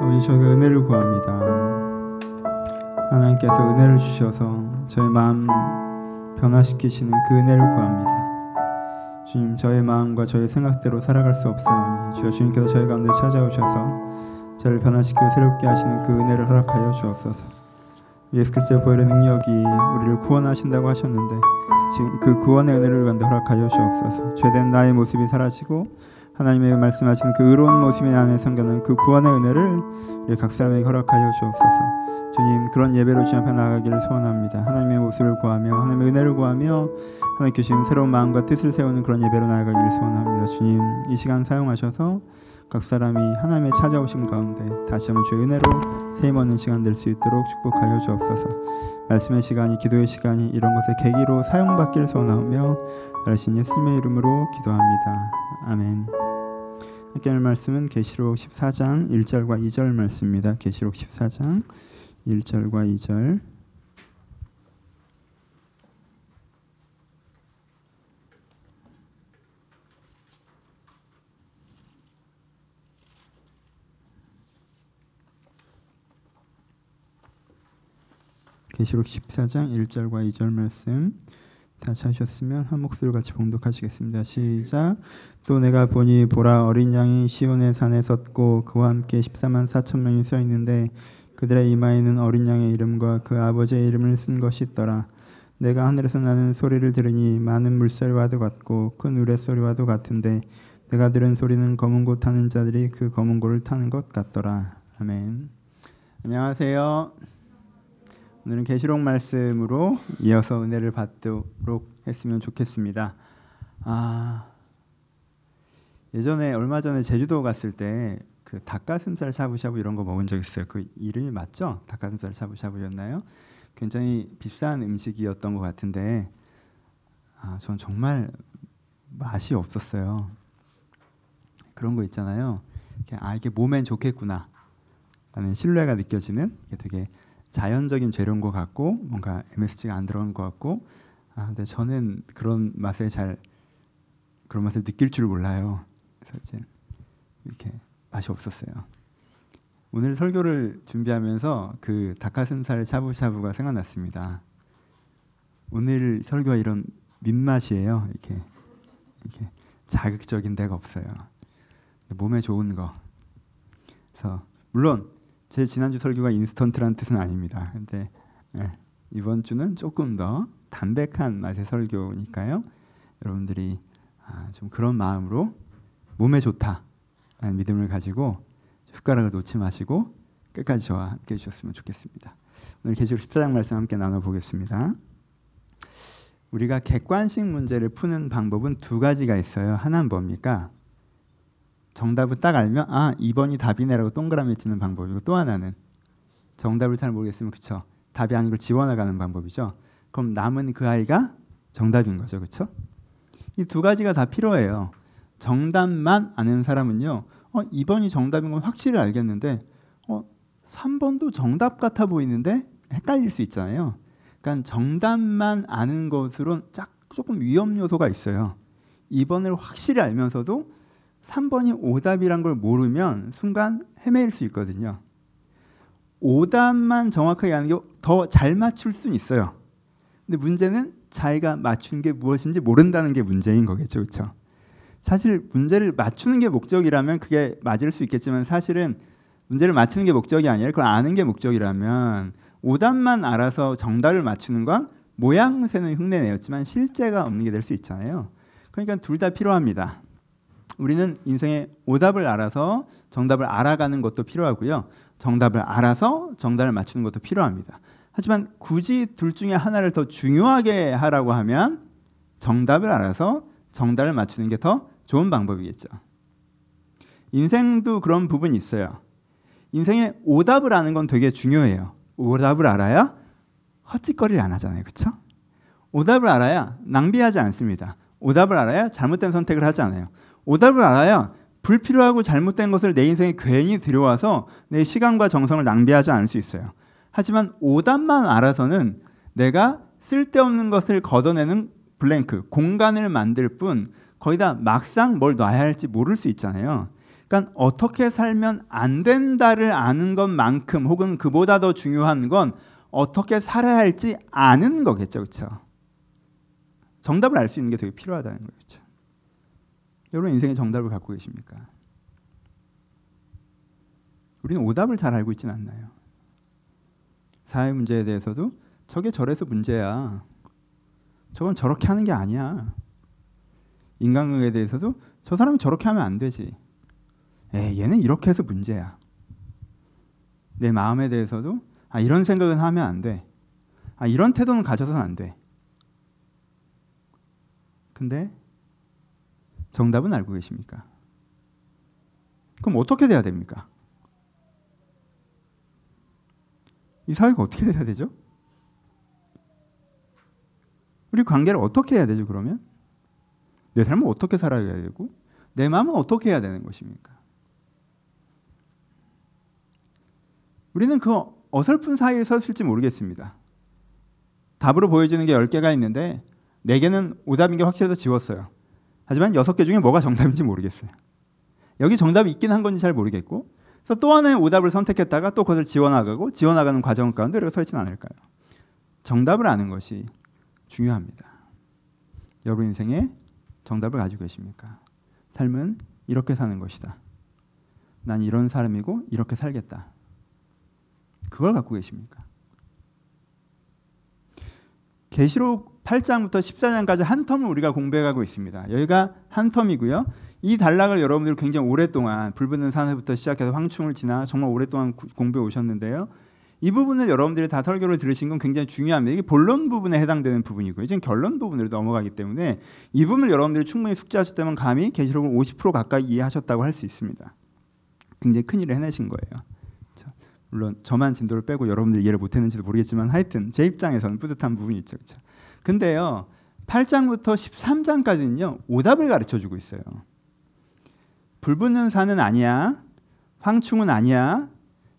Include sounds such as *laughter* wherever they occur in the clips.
아버지 저희가 은혜를 구합니다. 하나님께서 은혜를 주셔서 저의 마음 변화시키시는 그 은혜를 구합니다. 주님 저의 마음과 저의 생각대로 살아갈 수 없사오니 주여 주님께서 저희 가운데 찾아오셔서 저를 변화시키고 새롭게 하시는 그 은혜를 허락하여 주옵소서. 예수 그리스도의 보혈의 능력이 우리를 구원하신다고 하셨는데 지금 그 구원의 은혜를 가운데 허락하여 주옵소서. 죄된 나의 모습이 사라지고 하나님의 말씀하신 그 의로운 모습이 안에 생겨난 그 구원의 은혜를 우리 각 사람에게 허락하여 주옵소서. 주님 그런 예배로 주님 앞에 나가기를 소원합니다. 하나님의 모습을 구하며 하나님의 은혜를 구하며 하나님께 주신 새로운 마음과 뜻을 세우는 그런 예배로 나아가기를 소원합니다. 주님 이 시간 사용하셔서 각 사람이 하나님의 찾아오심 가운데 다시 한번 주의 은혜로 세임 얻는 시간 될 수 있도록 축복하여 주옵소서. 말씀의 시간이 기도의 시간이 이런 것의 계기로 사용받기를 소원하며 나신 예수님의 이름으로 기도합니다. 아멘. 할 말씀은 계시록 14장 1절과 2절 말씀입니다. 계시록 14장 1절과 2절 계시록 14장 1절과 2절 말씀 다시 하셨으면 한 목소리로 같이 봉독하시겠습니다. 시작. 또 내가 보니 보라 어린 양이 시온의 산에 섰고 그와 함께 14만 4천 명이 서 있는데 그들의 이마에는 어린 양의 이름과 그 아버지의 이름을 쓴 것이 있더라. 내가 하늘에서 나는 소리를 들으니 많은 물소리와도 같고 큰 우레소리와도 같은데 내가 들은 소리는 검은 고 타는 자들이 그 검은 고를 타는 것 같더라. 아멘. 안녕하세요. 오늘은 계시록 말씀으로 이어서 은혜를 받도록 했으면 좋겠습니다. 아 예전에 얼마 전에 제주도 갔을 때 그 닭가슴살 샤브샤브 이런 거 먹은 적 있어요. 그 이름이 맞죠? 닭가슴살 샤브샤브였나요? 굉장히 비싼 음식이었던 것 같은데 아, 전 정말 맛이 없었어요. 그런 거 있잖아요. 아 이게 몸엔 좋겠구나 라는 신뢰가 느껴지는 되게 자연적인 재료인 것 같고 뭔가 MSG가 안 들어간 것 같고 아 근데 저는 그런 맛에 잘 그런 맛을 느낄 줄 몰라요. 그래서 이제 이렇게 맛이 없었어요. 오늘 설교를 준비하면서 그 닭가슴살 샤브샤브가 생각났습니다. 오늘 설교가 이런 민맛이에요. 이렇게 이렇게 자극적인 데가 없어요. 몸에 좋은 거. 그래서 물론 제 지난주 설교가 인스턴트란 뜻은 아닙니다. 근데 예, 이번 주는 조금 더 담백한 맛의 설교니까요. 여러분들이 아, 좀 그런 마음으로 몸에 좋다라는 믿음을 가지고 숟가락을 놓지 마시고 끝까지 저와 함께 해주셨으면 좋겠습니다. 오늘 계시록 14장 말씀 함께 나눠보겠습니다. 우리가 객관식 문제를 푸는 방법은 두 가지가 있어요. 하나는 뭡니까? 정답을 딱 알면 아 2번이 답이네라고 동그라미 치는 방법이고 또 하나는 정답을 잘 모르겠으면 그쵸 답이 아닌 걸 지워나가는 방법이죠. 그럼 남은 그 아이가 정답인 거죠, 그렇죠? 이두 가지가 다 필요해요. 정답만 아는 사람은요, 어 2번이 정답인 건 확실히 알겠는데, 어 3번도 정답 같아 보이는데 헷갈릴 수 있잖아요. 그러니까 정답만 아는 것으로 짝 조금 위험 요소가 있어요. 2번을 확실히 알면서도 3번이 오답이란 걸 모르면 순간 헤매일 수 있거든요. 오답만 정확하게 아는 게 더 잘 맞출 수는 있어요. 근데 문제는 자기가 맞춘 게 무엇인지 모른다는 게 문제인 거겠죠. 그렇죠? 사실 문제를 맞추는 게 목적이라면 그게 맞을 수 있겠지만 사실은 문제를 맞추는 게 목적이 아니라 그걸 아는 게 목적이라면 오답만 알아서 정답을 맞추는 건 모양새는 흉내내었지만 실제가 없는 게 될 수 있잖아요. 그러니까 둘 다 필요합니다. 우리는 인생의 오답을 알아서 정답을 알아가는 것도 필요하고요. 정답을 알아서 정답을 맞추는 것도 필요합니다. 하지만 굳이 둘 중에 하나를 더 중요하게 하라고 하면 정답을 알아서 정답을 맞추는 게 더 좋은 방법이겠죠. 인생도 그런 부분이 있어요. 인생의 오답을 아는 건 되게 중요해요. 오답을 알아야 헛짓거리를 안 하잖아요. 그렇죠? 오답을 알아야 낭비하지 않습니다. 오답을 알아야 잘못된 선택을 하지 않아요. 오답을 알아야 불필요하고 잘못된 것을 내 인생에 괜히 들여와서 내 시간과 정성을 낭비하지 않을 수 있어요. 하지만 오답만 알아서는 내가 쓸데없는 것을 걷어내는 블랭크, 공간을 만들 뿐 거기다 막상 뭘 놔야 할지 모를 수 있잖아요. 그러니까 어떻게 살면 안 된다를 아는 것만큼 혹은 그보다 더 중요한 건 어떻게 살아야 할지 아는 거겠죠. 그렇죠? 정답을 알 수 있는 게 되게 필요하다는 거죠. 여러분 인생의 정답을 갖고 계십니까? 우리는 오답을 잘 알고 있지는 않나요? 사회 문제에 대해서도 저게 저래서 문제야. 저건 저렇게 하는 게 아니야. 인간관계에 대해서도 저 사람이 저렇게 하면 안 되지. 에 얘는 이렇게 해서 문제야. 내 마음에 대해서도 아 이런 생각은 하면 안 돼. 아 이런 태도는 가져서는 안 돼. 근데 정답은 알고 계십니까? 그럼 어떻게 돼야 됩니까? 이 사회가 어떻게 돼야 되죠? 우리 관계를 어떻게 해야 되죠, 그러면? 내 삶을 어떻게 살아야 되고, 내 마음은 어떻게 해야 되는 것입니까? 우리는 그 어설픈 사이에 섰을지 모르겠습니다. 답으로 보여지는 게 10개가 있는데 4개는 오답인 게 확실해서 지웠어요. 하지만 6개 중에 뭐가 정답인지 모르겠어요. 여기 정답이 있긴 한 건지 잘 모르겠고 그래서 또 하나의 오답을 선택했다가 또 그것을 지워나가고 지워나가는 과정 가운데 우리가 서 있지는 않을까요? 정답을 아는 것이 중요합니다. 여러분 인생에 정답을 가지고 계십니까? 삶은 이렇게 사는 것이다. 난 이런 사람이고 이렇게 살겠다. 그걸 갖고 계십니까? 계시록 8장부터 14장까지 한 텀을 우리가 공부해가고 있습니다. 여기가 한 텀이고요. 이 단락을 여러분들이 굉장히 오랫동안 불붙는 산에부터 시작해서 황충을 지나 정말 오랫동안 공부해 오셨는데요. 이 부분을 여러분들이 다 설교를 들으신 건 굉장히 중요합니다. 이게 본론 부분에 해당되는 부분이고요. 이제 결론 부분으로 넘어가기 때문에 이 부분을 여러분들이 충분히 숙지하셨다면 감히 계시록을 50% 가까이 이해하셨다고 할 수 있습니다. 굉장히 큰 일을 해내신 거예요. 물론 저만 진도를 빼고 여러분들이 이해를 못했는지도 모르겠지만 하여튼 제 입장에서는 뿌듯한 부분이 있죠. 그렇죠? 근데요. 8장부터 13장까지는요. 오답을 가르쳐 주고 있어요. 불붙는 산은 아니야. 황충은 아니야.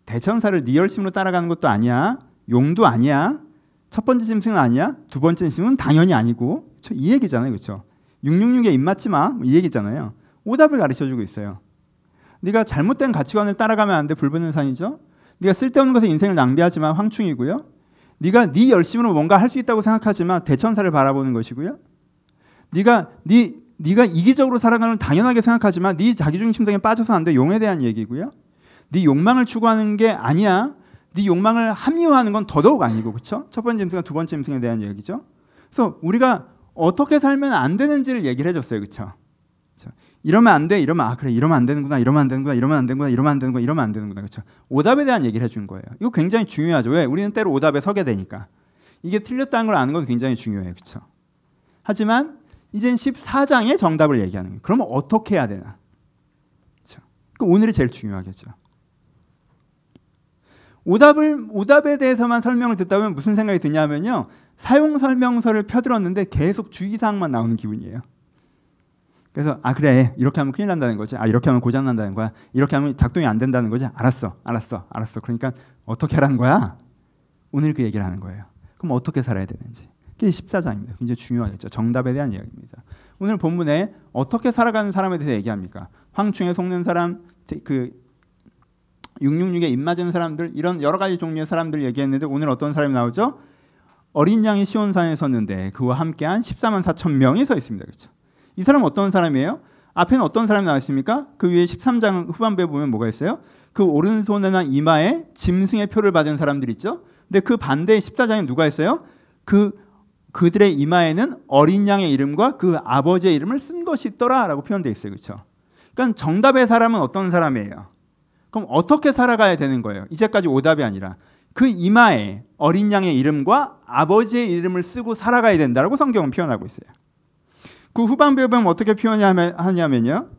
대천사를 네 열심으로 따라가는 것도 아니야. 용도 아니야. 첫 번째 짐승은 아니야. 두 번째 짐승은 당연히 아니고. 그렇죠? 이 얘기잖아요. 그렇죠? 666에 입 맞지 마. 이 얘기잖아요. 오답을 가르쳐 주고 있어요. 네가 잘못된 가치관을 따라가면 안 돼. 불붙는 산이죠. 네가 쓸데없는 것에 인생을 낭비하지만 황충이고요. 네가 네 열심으로 뭔가 할 수 있다고 생각하지만 대천사를 바라보는 것이고요. 네가 네 네가 이기적으로 살아가는 당연하게 생각하지만 네 자기중심성에 빠져서 안 돼. 용에 대한 얘기고요. 네 욕망을 추구하는 게 아니야. 네 욕망을 합리화하는 건 더더욱 아니고 그렇죠? 첫 번째 임승과 두 번째 임승에 대한 얘기죠. 그래서 우리가 어떻게 살면 안 되는지를 얘기를 해줬어요, 그렇죠? 이러면 안 돼, 이러면 아 그래, 이러면 안 되는구나, 이러면 안 되는구나, 이러면 안 되는구나, 이러면 안 되는구나, 이러면 안 되는구나, 그렇죠? 오답에 대한 얘기를 해준 거예요. 이거 굉장히 중요하죠. 왜? 우리는 때로 오답에 서게 되니까 이게 틀렸다는 걸 아는 것도 굉장히 중요해요, 그렇죠? 하지만 이젠 14장의 정답을 얘기하는 거예요. 그러면 어떻게 해야 되나? 그렇죠? 그 오늘이 제일 중요하겠죠. 오답을 오답에 대해서만 설명을 듣다 보면 무슨 생각이 드냐면요. 사용 설명서를 펴들었는데 계속 주의사항만 나오는 기분이에요. 그래서 아 그래 이렇게 하면 큰일 난다는 거지. 아 이렇게 하면 고장 난다는 거야. 이렇게 하면 작동이 안 된다는 거지. 알았어, 알았어, 알았어. 그러니까 어떻게 하라는 거야? 오늘 그 얘기를 하는 거예요. 그럼 어떻게 살아야 되는지. 그게 14장입니다. 굉장히 중요하겠죠. 정답에 대한 이야기입니다. 오늘 본문에 어떻게 살아가는 사람에 대해서 얘기합니까? 황충에 속는 사람, 그 666에 입맞은 사람들 이런 여러 가지 종류의 사람들 얘기했는데 오늘 어떤 사람이 나오죠? 어린 양이 시온산에 섰는데 그와 함께한 14만 4천 명이 서 있습니다. 그렇죠? 이 사람은 어떤 사람이에요? 앞에는 어떤 사람이 나와 있습니까? 그 위에 13장 후반부에 보면 뭐가 있어요? 그 오른손이나 이마에 짐승의 표를 받은 사람들 있죠? 근데 그 반대 14장에 누가 있어요? 그 그들의 이마에는 어린 양의 이름과 그 아버지의 이름을 쓴 것이 있더라라고 표현되어 있어요. 그렇죠? 그러니까 정답의 사람은 어떤 사람이에요? 그럼 어떻게 살아가야 되는 거예요? 이제까지 오답이 아니라 그 이마에 어린 양의 이름과 아버지의 이름을 쓰고 살아가야 된다라고 성경은 표현하고 있어요. 그 후반부에 보면 어떻게 표현하냐면요.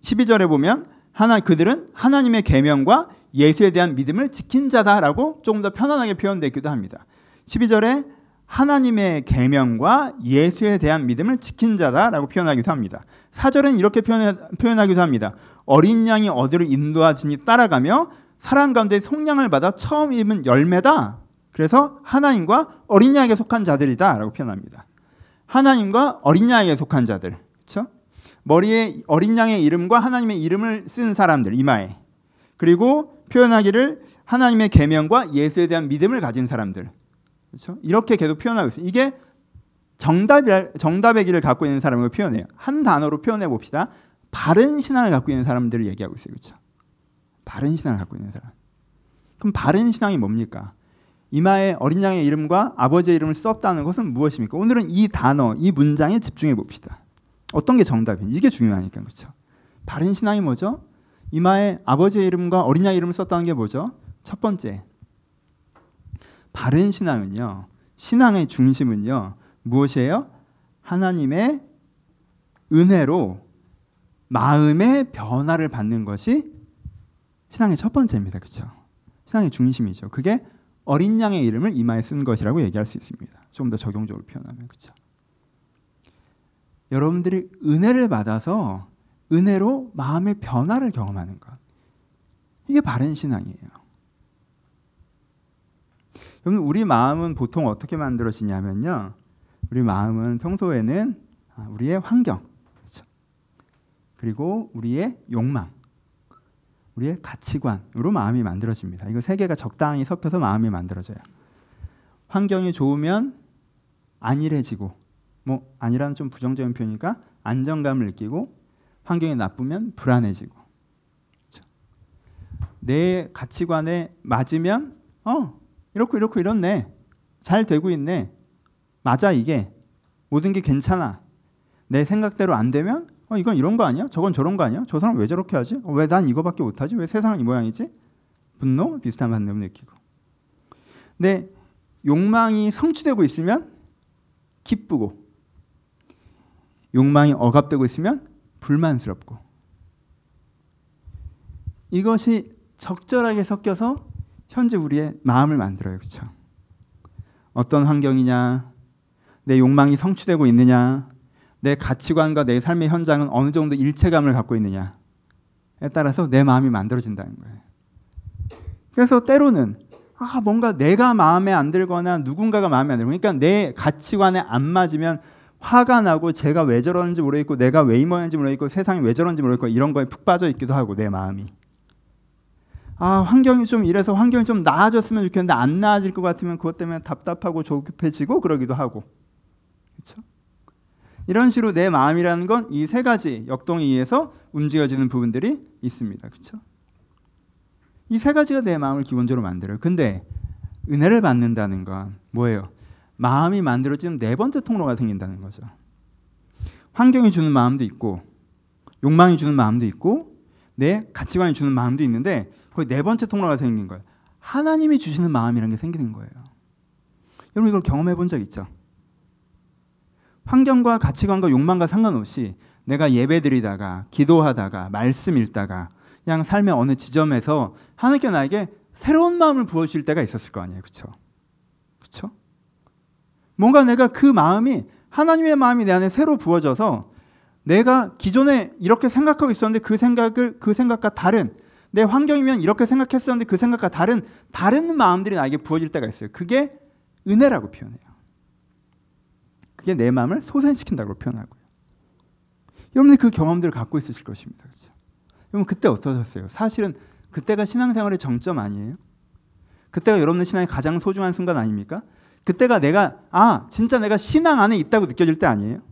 12절에 그 보면 하나 그들은 하나님의 계명과 예수에 대한 믿음을 지킨 자다라고 조금 더 편안하게 표현되기도 합니다. 12절에 하나님의 계명과 예수에 대한 믿음을 지킨 자다라고 표현하기도 합니다. 4절은 이렇게 표현 하기도 합니다. 어린 양이 어디로 인도하지니 따라가며 사람 가운데 속량을 받아 처음 입은 열매다. 그래서 하나님과 어린 양에게 속한 자들이다라고 표현합니다. 하나님과 어린 양에게 속한 자들. 그렇죠? 머리에 어린 양의 이름과 하나님의 이름을 쓴 사람들 이마에 그리고 표현하기를 하나님의 계명과 예수에 대한 믿음을 가진 사람들 그렇죠? 이렇게 계속 표현하고 있어요. 이게 정답 정답의 길을 갖고 있는 사람을 표현해요. 한 단어로 표현해 봅시다. 바른 신앙을 갖고 있는 사람들을 얘기하고 있어요. 그렇죠? 바른 신앙을 갖고 있는 사람. 그럼 바른 신앙이 뭡니까? 이마에 어린 양의 이름과 아버지의 이름을 썼다는 것은 무엇입니까? 오늘은 이 단어, 이 문장에 집중해 봅시다. 어떤 게 정답인지 이게 중요하니까 그렇죠. 바른 신앙이 뭐죠? 이마에 아버지의 이름과 어린 양 이름을 썼다는 게 뭐죠? 첫 번째. 바른 신앙은요. 신앙의 중심은요. 무엇이에요? 하나님의 은혜로 마음의 변화를 받는 것이 신앙의 첫 번째입니다. 그렇죠? 신앙의 중심이죠. 그게 어린 양의 이름을 이마에 쓴 것이라고 얘기할 수 있습니다. 좀 더 적용적으로 표현하면 그렇죠. 여러분들이 은혜를 받아서 은혜로 마음의 변화를 경험하는 것. 이게 바른 신앙이에요. 여러분 우리 마음은 보통 어떻게 만들어지냐면요. 우리 마음은 평소에는 아, 우리의 환경, 그렇죠? 그리고 우리의 욕망, 우리의 가치관으로 마음이 만들어집니다. 이거 세 개가 적당히 섞여서 마음이 만들어져요. 환경이 좋으면 안일해지고, 뭐 안이라는 좀 부정적인 표현이니까 안정감을 느끼고, 환경이 나쁘면 불안해지고. 그렇죠? 내 가치관에 맞으면 어 이렇고 이렇고 이렇네, 잘 되고 있네, 맞아 이게 모든 게 괜찮아. 내 생각대로 안 되면 어, 이건 이런 거 아니야? 저건 저런 거 아니야? 저 사람 왜 저렇게 하지? 어, 왜난 이거밖에 못하지? 왜 세상은 이 모양이지? 분노 비슷한 반응을 느끼고. 근데 욕망이 성취되고 있으면 기쁘고 욕망이 억압되고 있으면 불만스럽고 이것이 적절하게 섞여서 현재 우리의 마음을 만들어요. 그렇죠? 어떤 환경이냐 내 욕망이 성취되고 있느냐 내 가치관과 내 삶의 현장은 어느 정도 일체감을 갖고 있느냐에 따라서 내 마음이 만들어진다는 거예요. 그래서 때로는 아 뭔가 내가 마음에 안 들거나 누군가가 마음에 안 들고 그러니까 내 가치관에 안 맞으면 화가 나고 제가 왜 저러는지 모르겠고 내가 왜 이모양인지 모르겠고 세상이 왜 저러는지 모르겠고 이런 거에 푹 빠져 있기도 하고 내 마음이 아 환경이 좀 이래서 환경이 좀 나아졌으면 좋겠는데 안 나아질 것 같으면 그것 때문에 답답하고 조급해지고 그러기도 하고 그렇죠? 이런 식으로 내 마음이라는 건 이 세 가지 역동에 의해서 움직여지는 부분들이 있습니다. 그렇죠? 이 세 가지가 내 마음을 기본적으로 만들어요. 근데 은혜를 받는다는 건 뭐예요? 마음이 만들어지는 네 번째 통로가 생긴다는 거죠. 환경이 주는 마음도 있고 욕망이 주는 마음도 있고 내 가치관이 주는 마음도 있는데 거의 네 번째 통로가 생긴 거예요. 하나님이 주시는 마음이라는 게 생기는 거예요. 여러분 이걸 경험해 본 적 있죠? 환경과 가치관과 욕망과 상관없이 내가 예배드리다가 기도하다가 말씀 읽다가 그냥 삶의 어느 지점에서 하나님께 나에게 새로운 마음을 부어 주실 때가 있었을 거 아니에요. 그렇죠? 그렇죠? 뭔가 내가 그 마음이 하나님의 마음이 내 안에 새로 부어져서 내가 기존에 이렇게 생각하고 있었는데 그 생각을 그 생각과 다른 내 환경이면 이렇게 생각했었는데 그 생각과 다른 다른 마음들이 나에게 부어질 때가 있어요. 그게 은혜라고 표현해요. 그게 내 마음을 소생시킨다고 표현하고요. 여러분이 그 경험들을 갖고 있으실 것입니다. 그렇죠? 여러분 그때 어떠셨어요? 사실은 그때가 신앙생활의 정점 아니에요? 그때가 여러분의 신앙의 가장 소중한 순간 아닙니까? 그때가 내가 아 진짜 내가 신앙 안에 있다고 느껴질 때 아니에요?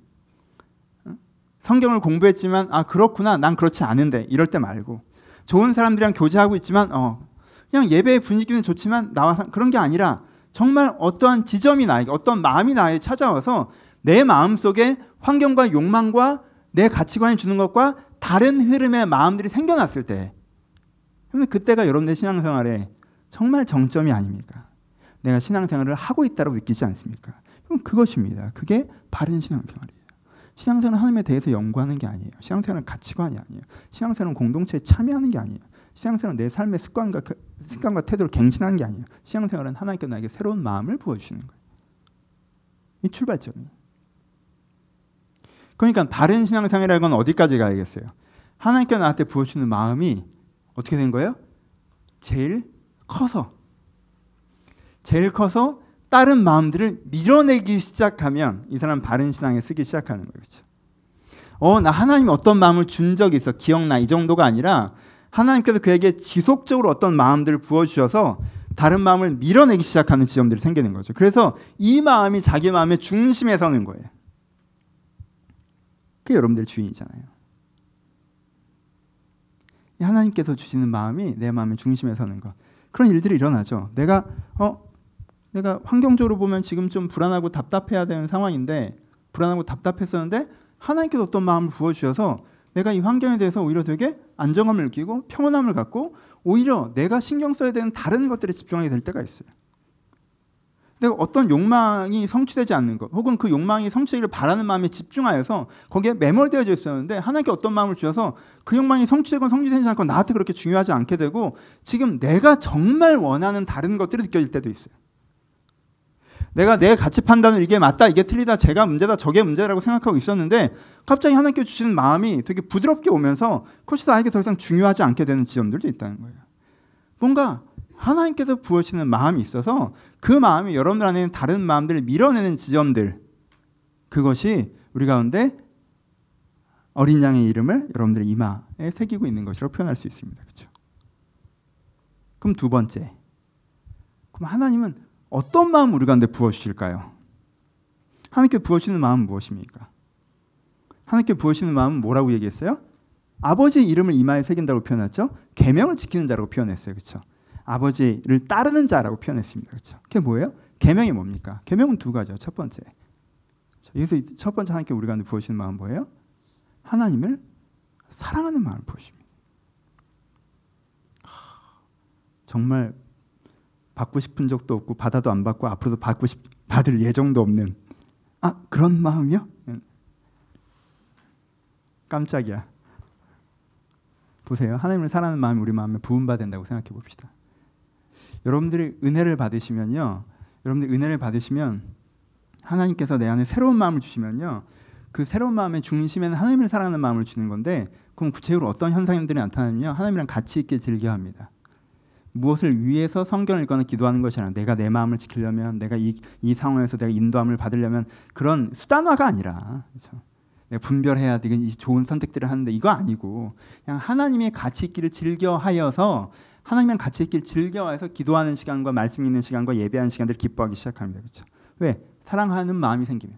성경을 공부했지만 아 그렇구나 난 그렇지 않은데 이럴 때 말고 좋은 사람들이랑 교제하고 있지만 어 그냥 예배의 분위기는 좋지만 나와 그런 게 아니라 정말 어떠한 지점이 나에게 어떤 마음이 나에게 찾아와서 내 마음 속에 환경과 욕망과 내 가치관이 주는 것과 다른 흐름의 마음들이 생겨났을 때, 그러면 그때가 여러분의 신앙생활에 정말 정점이 아닙니까? 내가 신앙생활을 하고 있다고 느끼지 않습니까? 그럼 그것입니다. 그게 바른 신앙생활이에요. 신앙생활은 하나님에 대해서 연구하는 게 아니에요. 신앙생활은 가치관이 아니에요. 신앙생활은 공동체에 참여하는 게 아니에요. 신앙생활은 내 삶의 습관과 그 습관과 태도를 갱신하는 게 아니에요. 신앙생활은 하나님께 나에게 새로운 마음을 부어주시는 거예요. 이 출발점이. 그러니까 바른 신앙생활이라는 건 어디까지 가야겠어요? 하나님께 나한테 부어주는 마음이 어떻게 된 거예요? 제일 커서 제일 커서 다른 마음들을 밀어내기 시작하면 이 사람 바른 신앙에 쓰기 시작하는 거죠. 어, 나 하나님이 어떤 마음을 준 적이 있어. 기억나. 이 정도가 아니라 하나님께서 그에게 지속적으로 어떤 마음들을 부어주셔서 다른 마음을 밀어내기 시작하는 지점들이 생기는 거죠. 그래서 이 마음이 자기 마음의 중심에 서는 거예요. 그게 여러분들 주인이잖아요. 하나님께서 주시는 마음이 내 마음의 중심에 서는 것. 그런 일들이 일어나죠. 내가 어 내가 환경적으로 보면 지금 좀 불안하고 답답해야 되는 상황인데 불안하고 답답했었는데 하나님께서 어떤 마음을 부어 주셔서 내가 이 환경에 대해서 오히려 되게 안정감을 느끼고 평온함을 갖고 오히려 내가 신경 써야 되는 다른 것들에 집중하게 될 때가 있어요. 내가 어떤 욕망이 성취되지 않는 것, 혹은 그 욕망이 성취되기를 바라는 마음에 집중하여서 거기에 매몰되어져 있었는데 하나님께 어떤 마음을 주셔서 그 욕망이 성취되건 성취되지 않건 나한테 그렇게 중요하지 않게 되고 지금 내가 정말 원하는 다른 것들이 느껴질 때도 있어요. 내가 내 가치 판단을 이게 맞다, 이게 틀리다, 제가 문제다, 저게 문제라고 생각하고 있었는데 갑자기 하나님께 주시는 마음이 되게 부드럽게 오면서 그것이 나에게 더 이상 중요하지 않게 되는 지점들도 있다는 거예요. 뭔가 하나님께서 부어주시는 마음이 있어서 그 마음이 여러분들 안에 있는 다른 마음들을 밀어내는 지점들 그것이 우리 가운데 어린 양의 이름을 여러분들의 이마에 새기고 있는 것이라고 표현할 수 있습니다. 그렇죠? 그럼 두 번째. 그럼 하나님은 어떤 마음 우리 가운데 부어 주실까요? 하나님께 부어 주시는 마음은 무엇입니까? 하나님께 부어 주시는 마음은 뭐라고 얘기했어요? 아버지 이름을 이마에 새긴다고 표현했죠. 계명을 지키는 자라고 표현했어요. 그렇죠? 아버지를 따르는 자라고 표현했습니다. 그렇죠? 그게 뭐예요? 계명이 뭡니까? 계명은 두 가지죠. 첫 번째. 여기서 첫 번째 하나님께 우리 가운데 부어주시는 마음은 뭐예요? 하나님을 사랑하는 마음을 부어십니다. 정말 받고 싶은 적도 없고 받아도 안 받고 앞으로도 받고 싶 받을 예정도 없는 아 그런 마음이요? 깜짝이야. 보세요. 하나님을 사랑하는 마음이 우리 마음에 부음받 된다고 생각해 봅시다. 여러분들이 은혜를 받으시면요. 여러분들이 은혜를 받으시면 하나님께서 내 안에 새로운 마음을 주시면요. 그 새로운 마음의 중심에는 하나님을 사랑하는 마음을 주는 건데 그럼 구체적으로 어떤 현상들이 나타나면요. 하나님이랑 같이 있게 즐겨 합니다. 무엇을 위해서 성경을 읽거나 기도하는 것이 아니라 내가 내 마음을 지키려면 내가 이, 이 상황에서 내가 인도함을 받으려면 그런 수단화가 아니라 그렇죠? 내가 분별해야 되는 좋은 선택들을 하는데 이거 아니고 그냥 하나님의 가치 있기를 즐겨하여서 하나님이랑 같이 있길 즐겨와서 기도하는 시간과 말씀 읽는 시간과 예배하는 시간들을 기뻐하기 시작합니다. 그렇죠? 왜? 사랑하는 마음이 생기면.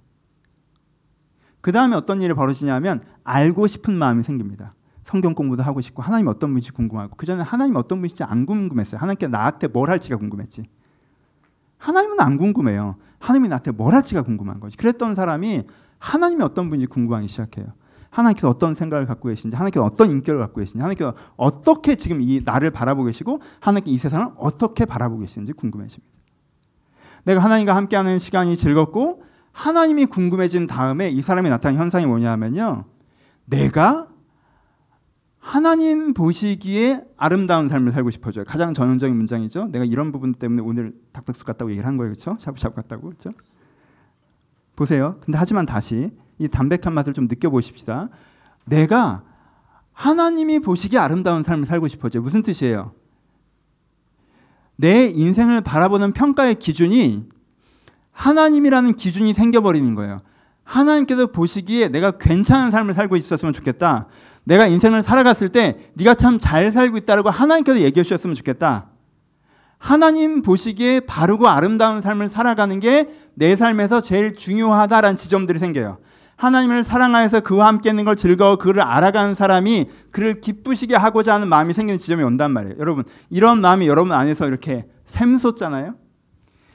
그 다음에 어떤 일이 벌어지냐면 알고 싶은 마음이 생깁니다. 성경 공부도 하고 싶고 하나님 어떤 분인지 궁금하고 그 전에 하나님 어떤 분인지 안 궁금했어요. 하나님께 나한테 뭘 할지가 궁금했지. 하나님은 안 궁금해요. 하나님이 나한테 뭘 할지가 궁금한 거지. 그랬던 사람이 하나님이 어떤 분인지 궁금하기 시작해요. 하나님께서 어떤 생각을 갖고 계신지, 하나님께서 어떤 인격을 갖고 계신지, 하나님께서 어떻게 지금 이 나를 바라보고 계시고, 하나님께 이 세상을 어떻게 바라보고 계시는지 궁금해집니다. 내가 하나님과 함께하는 시간이 즐겁고, 하나님이 궁금해진 다음에 이 사람이 나타난 현상이 뭐냐면요. 내가 하나님 보시기에 아름다운 삶을 살고 싶어져요. 가장 전형적인 문장이죠. 내가 이런 부분 때문에 오늘 닭백숙 같다고 얘기를 한 거예요. 그렇죠? 샤브샤브 같다고. 그렇죠? 보세요. 근데 하지만 다시 이 담백한 맛을 좀 느껴보십시다. 내가 하나님이 보시기에 아름다운 삶을 살고 싶어져. 무슨 뜻이에요? 내 인생을 바라보는 평가의 기준이 하나님이라는 기준이 생겨버리는 거예요. 하나님께서 보시기에 내가 괜찮은 삶을 살고 있었으면 좋겠다. 내가 인생을 살아갔을 때 네가 참 잘 살고 있다고 하나님께서 얘기해 주셨으면 좋겠다. 하나님 보시기에 바르고 아름다운 삶을 살아가는 게 내 삶에서 제일 중요하다라는 지점들이 생겨요. 하나님을 사랑하여서 그와 함께 있는 걸 즐거워 그를 알아가는 사람이 그를 기쁘시게 하고자 하는 마음이 생기는 지점이 온단 말이에요. 여러분, 이런 마음이 여러분 안에서 이렇게 샘솟잖아요.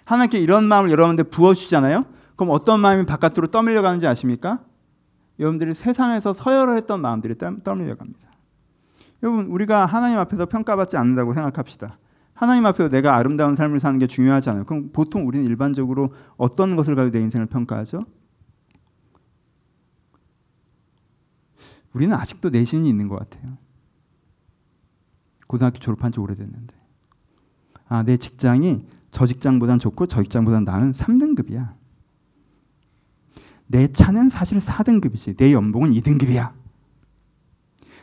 하나님께 이런 마음을 여러분한테 부어주잖아요. 그럼 어떤 마음이 바깥으로 떠밀려 가는지 아십니까? 여러분들이 세상에서 서열했던 마음들이 떠밀려 갑니다. 여러분, 우리가 하나님 앞에서 평가받지 않는다고 생각합시다. 하나님 앞에서 내가 아름다운 삶을 사는 게 중요하잖아요. 그럼 보통 우리는 일반적으로 어떤 것을 가지고 내 인생을 평가하죠? 우리는 아직도 내신이 있는 것 같아요. 고등학교 졸업한 지 오래됐는데. 아, 내 직장이 저 직장보단 좋고 저 직장보단 나은 3등급이야. 내 차는 사실 4등급이지. 내 연봉은 2등급이야.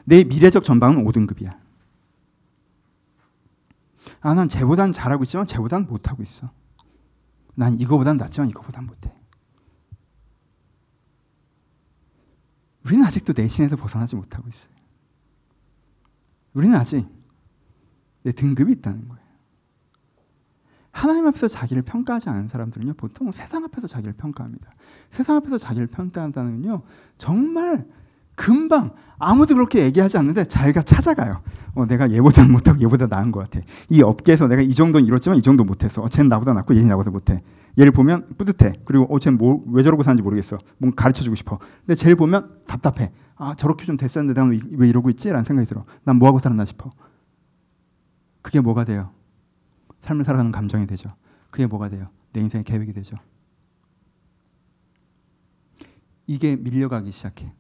내 미래적 전방은 5등급이야. 아, 난 쟤보단 잘하고 있지만 쟤보단 못하고 있어. 난 이거보단 낫지만 이거보단 못해. 우리는 아직도 내신에서 벗어나지 못하고 있어요. 우리는 아직 내 등급이 있다는 거예요. 하나님 앞에서 자기를 평가하지 않은 사람들은요, 보통 세상 앞에서 자기를 평가합니다. 세상 앞에서 자기를 평가한다는 건요, 정말 금방 아무도 그렇게 얘기하지 않는데 자기가 찾아가요. 어, 내가 얘보다 못하고 얘보다 나은 것 같아. 이 업계에서 내가 이 정도는 이뤘지만 이 정도 못해서 어, 쟤는 나보다 낫고 얘는 나보다 못해. 얘를 보면 뿌듯해. 그리고 어, 쟤는 뭐, 왜 저러고 사는지 모르겠어. 뭔가 가르쳐주고 싶어. 근데 쟤를 보면 답답해. 아 저렇게 좀 됐었는데 난왜 이러고 있지? 라는 생각이 들어. 난 뭐하고 살았나 싶어. 그게 뭐가 돼요? 삶을 살아가는 감정이 되죠. 그게 뭐가 돼요? 내 인생의 계획이 되죠. 이게 밀려가기 시작해.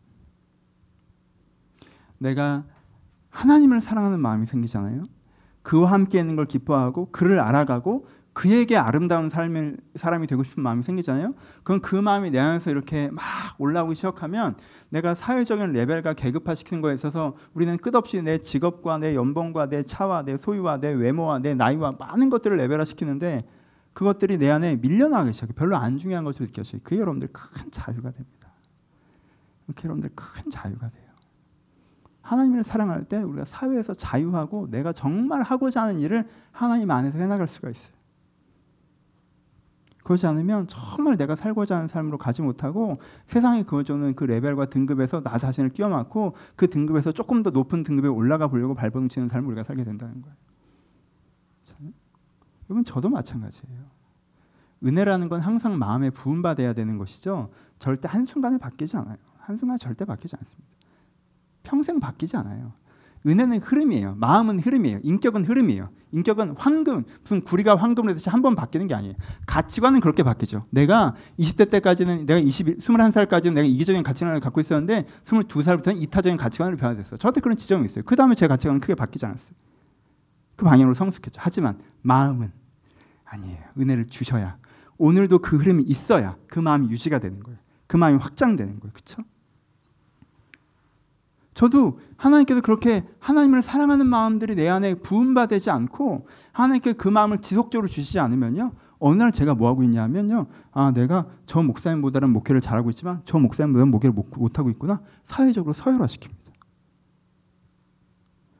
내가 하나님을 사랑하는 마음이 생기잖아요. 그와 함께 있는 걸 기뻐하고 그를 알아가고 그에게 아름다운 삶을 사람이 되고 싶은 마음이 생기잖아요. 그럼 그 마음이 내 안에서 이렇게 막 올라오기 시작하면 내가 사회적인 레벨과 계급화 시키는 거에 있어서 우리는 끝없이 내 직업과 내 연봉과 내 차와 내 소유와 내 외모와 내 나이와 많은 것들을 레벨화 시키는데 그것들이 내 안에 밀려나기 시작해. 별로 안 중요한 것으로 느껴져요. 그게 여러분들 큰 자유가 됩니다. 이렇게 여러분들 큰 자유가 돼요. 하나님을 사랑할 때 우리가 사회에서 자유하고 내가 정말 하고자 하는 일을 하나님 안에서 해나갈 수가 있어요. 그렇지 않으면 정말 내가 살고자 하는 삶으로 가지 못하고 세상에 그어주는 그 레벨과 등급에서 나 자신을 끼워맞고 그 등급에서 조금 더 높은 등급에 올라가 보려고 발버둥치는 삶을 우리가 살게 된다는 거예요. 여러분 저도 마찬가지예요. 은혜라는 건 항상 마음에 부음받아야 되는 것이죠. 절대 한순간에 바뀌지 않아요. 한순간에 절대 바뀌지 않습니다. 평생 바뀌지 않아요. 은혜는 흐름이에요. 마음은 흐름이에요. 인격은 흐름이에요. 인격은 황금, 무슨 구리가 황금을 해서 한 번 바뀌는 게 아니에요. 가치관은 그렇게 바뀌죠. 내가 20대 때까지는 내가 20, 21살까지는 내가 이기적인 가치관을 갖고 있었는데 22살부터는 이타적인 가치관으로 변화됐어요. 저한테 그런 지점이 있어요. 그 다음에 제 가치관은 크게 바뀌지 않았어요. 그 방향으로 성숙했죠. 하지만 마음은 아니에요. 은혜를 주셔야 오늘도 그 흐름이 있어야 그 마음이 유지가 되는 거예요. 그 마음이 확장되는 거예요. 그렇죠? 저도 하나님께서 그렇게 하나님을 사랑하는 마음들이 내 안에 부음받지 않고 하나님께 그 마음을 지속적으로 주시지 않으면요. 어느 날 제가 뭐 하고 있냐면요. 아, 내가 저 목사님보다는 목회를 잘하고 있지만 저 목사님보다는 목회를 못, 하고 있구나. 사회적으로 서열화시킵니다.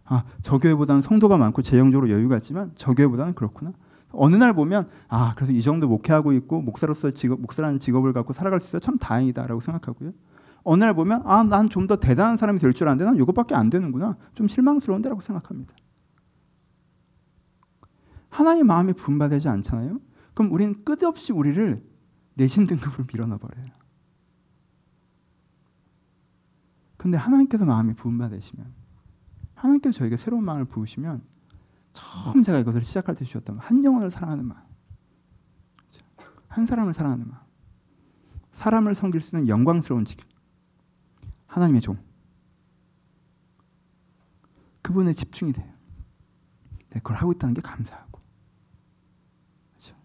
아, 저 교회보다는 성도가 많고 재정적으로 여유가 있지만 저 교회보다는 그렇구나. 어느 날 보면 아, 그래서 이 정도 목회하고 있고 목사로서 직업 목사라는 직업을 갖고 살아갈 수 있어 참 다행이다라고 생각하고요. 어느 날 보면 아, 난 좀 더 대단한 사람이 될줄 알았는데 난 이것밖에 안 되는구나. 좀 실망스러운데라고 생각합니다. 하나님 마음이 분바되지 않잖아요. 그럼 우리는 끝없이 우리를 내신 등급으로 밀어넣어 버려요. 근데 하나님께서 마음이 부음받으시면 하나님께서 저에게 새로운 마음을 부으시면 처음 제가 이것을 시작할 때 주셨던 한 영혼을 사랑하는 마음 한 사람을 사랑하는 마음 사람을 섬길 수 있는 영광스러운 직업 하나님의 종. 그분에 집중이 돼요. 네, 그걸 하고 있다는 게 감사하고. 그렇죠?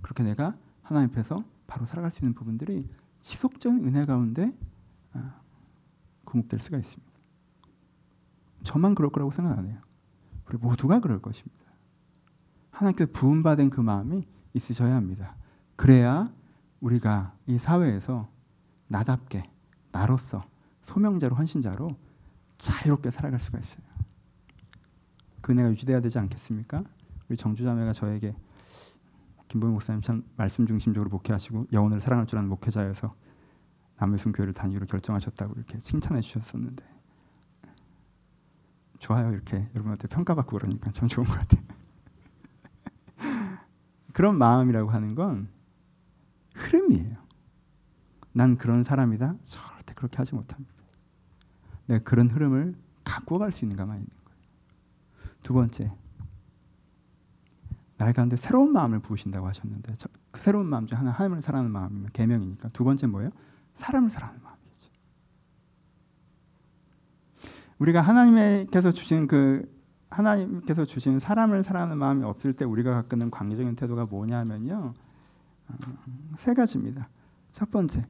그렇게 내가 하나님 앞에서 바로 살아갈 수 있는 부분들이 지속적인 은혜 가운데 아, 구목될 수가 있습니다. 저만 그럴 거라고 생각 안 해요. 우리 모두가 그럴 것입니다. 하나님께 부음받은 그 마음이 있으셔야 합니다. 그래야 우리가 이 사회에서 나답게 나로서 소명자로 헌신자로 자유롭게 살아갈 수가 있어요. 그 은혜가 유지돼야 되지 않겠습니까? 우리 정주자매가 저에게 김보영 목사님 참 말씀 중심적으로 목회하시고 영혼을 사랑할 줄 아는 목회자여서 남유순 교회를 다니기로 결정하셨다고 이렇게 칭찬해 주셨었는데 좋아요 이렇게 여러분한테 평가받고 그러니까 참 좋은 것 같아요. *laughs* 그런 마음이라고 하는 건 흐름이에요. 난 그런 사람이다. 절대 그렇게 하지 못합니다. 내가 그런 흐름을 갖고 갈 수 있는가만 있는 거예요. 두 번째, 날 가운데 새로운 마음을 부으신다고 하셨는데 저, 그 새로운 마음 중 하나 하나님을 사랑하는 마음이면 계명이니까 두 번째 뭐예요? 사람을 사랑하는 마음이죠. 우리가 하나님께서 주신 그 하나님께서 주신 사람을 사랑하는 마음이 없을 때 우리가 갖고 있는 관계적인 태도가 뭐냐면요 어, 세 가지입니다. 첫 번째,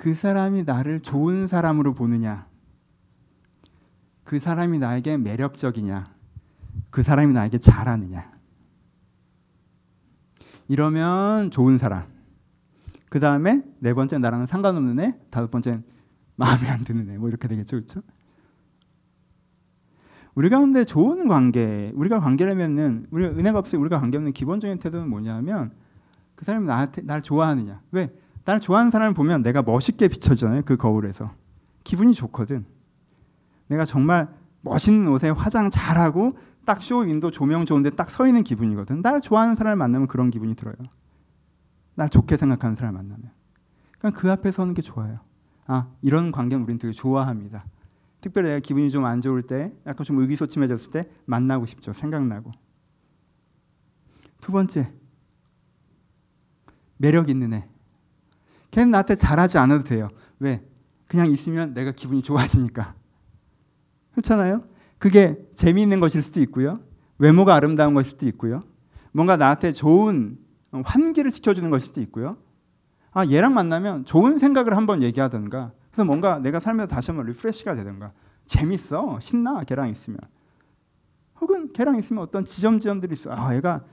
그 사람이 나를 좋은 사람으로 보느냐? 그 사람이 나에게 매력적이냐? 그 사람이 나에게 잘하느냐? 이러면 좋은 사람. 그 다음에 네 번째 나랑은 상관없는 애, 다섯 번째 마음에 안 드는 애, 뭐 이렇게 되겠죠, 그렇죠? 우리 가운데 좋은 관계, 우리가 관계를 맺는 우리 은혜가 없이 우리가 관계 없는 기본적인 태도는 뭐냐면 그 사람이 나한테 날 좋아하느냐? 왜? 날 좋아하는 사람을 보면 내가 멋있게 비춰잖아요. 그 거울에서 기분이 좋거든. 내가 정말 멋있는 옷에 화장 잘하고 딱 쇼윈도 조명 좋은데 딱 서 있는 기분이거든. 날 좋아하는 사람을 만나면 그런 기분이 들어요. 날 좋게 생각하는 사람을 만나면. 그러니까 그 앞에 서는 게 좋아요. 아 이런 관계는 우리는 되게 좋아합니다. 특별히 내가 기분이 좀 안 좋을 때, 약간 좀 의기소침해졌을 때 만나고 싶죠. 생각나고. 두 번째, 매력 있는 애. 걔는 나한테 잘하지 않아도 돼요. 왜? 그냥 있으면 내가 기분이 좋아지니까. 그렇잖아요? 그게 재미있는 것일 수도 있고요. 외모가 아름다운 것일 수도 있고요. 뭔가 나한테 좋은 환기를 시켜주는 것일 수도 있고요. 아, 얘랑 만나면 좋은 생각을 한번 얘기하던가 그래서 뭔가 내가 살면서 다시 한번 refresh가 되던가 재밌어 신나 걔랑 있으면 혹은 걔랑 있으면 어떤 지점지점들이 있어 아 얘가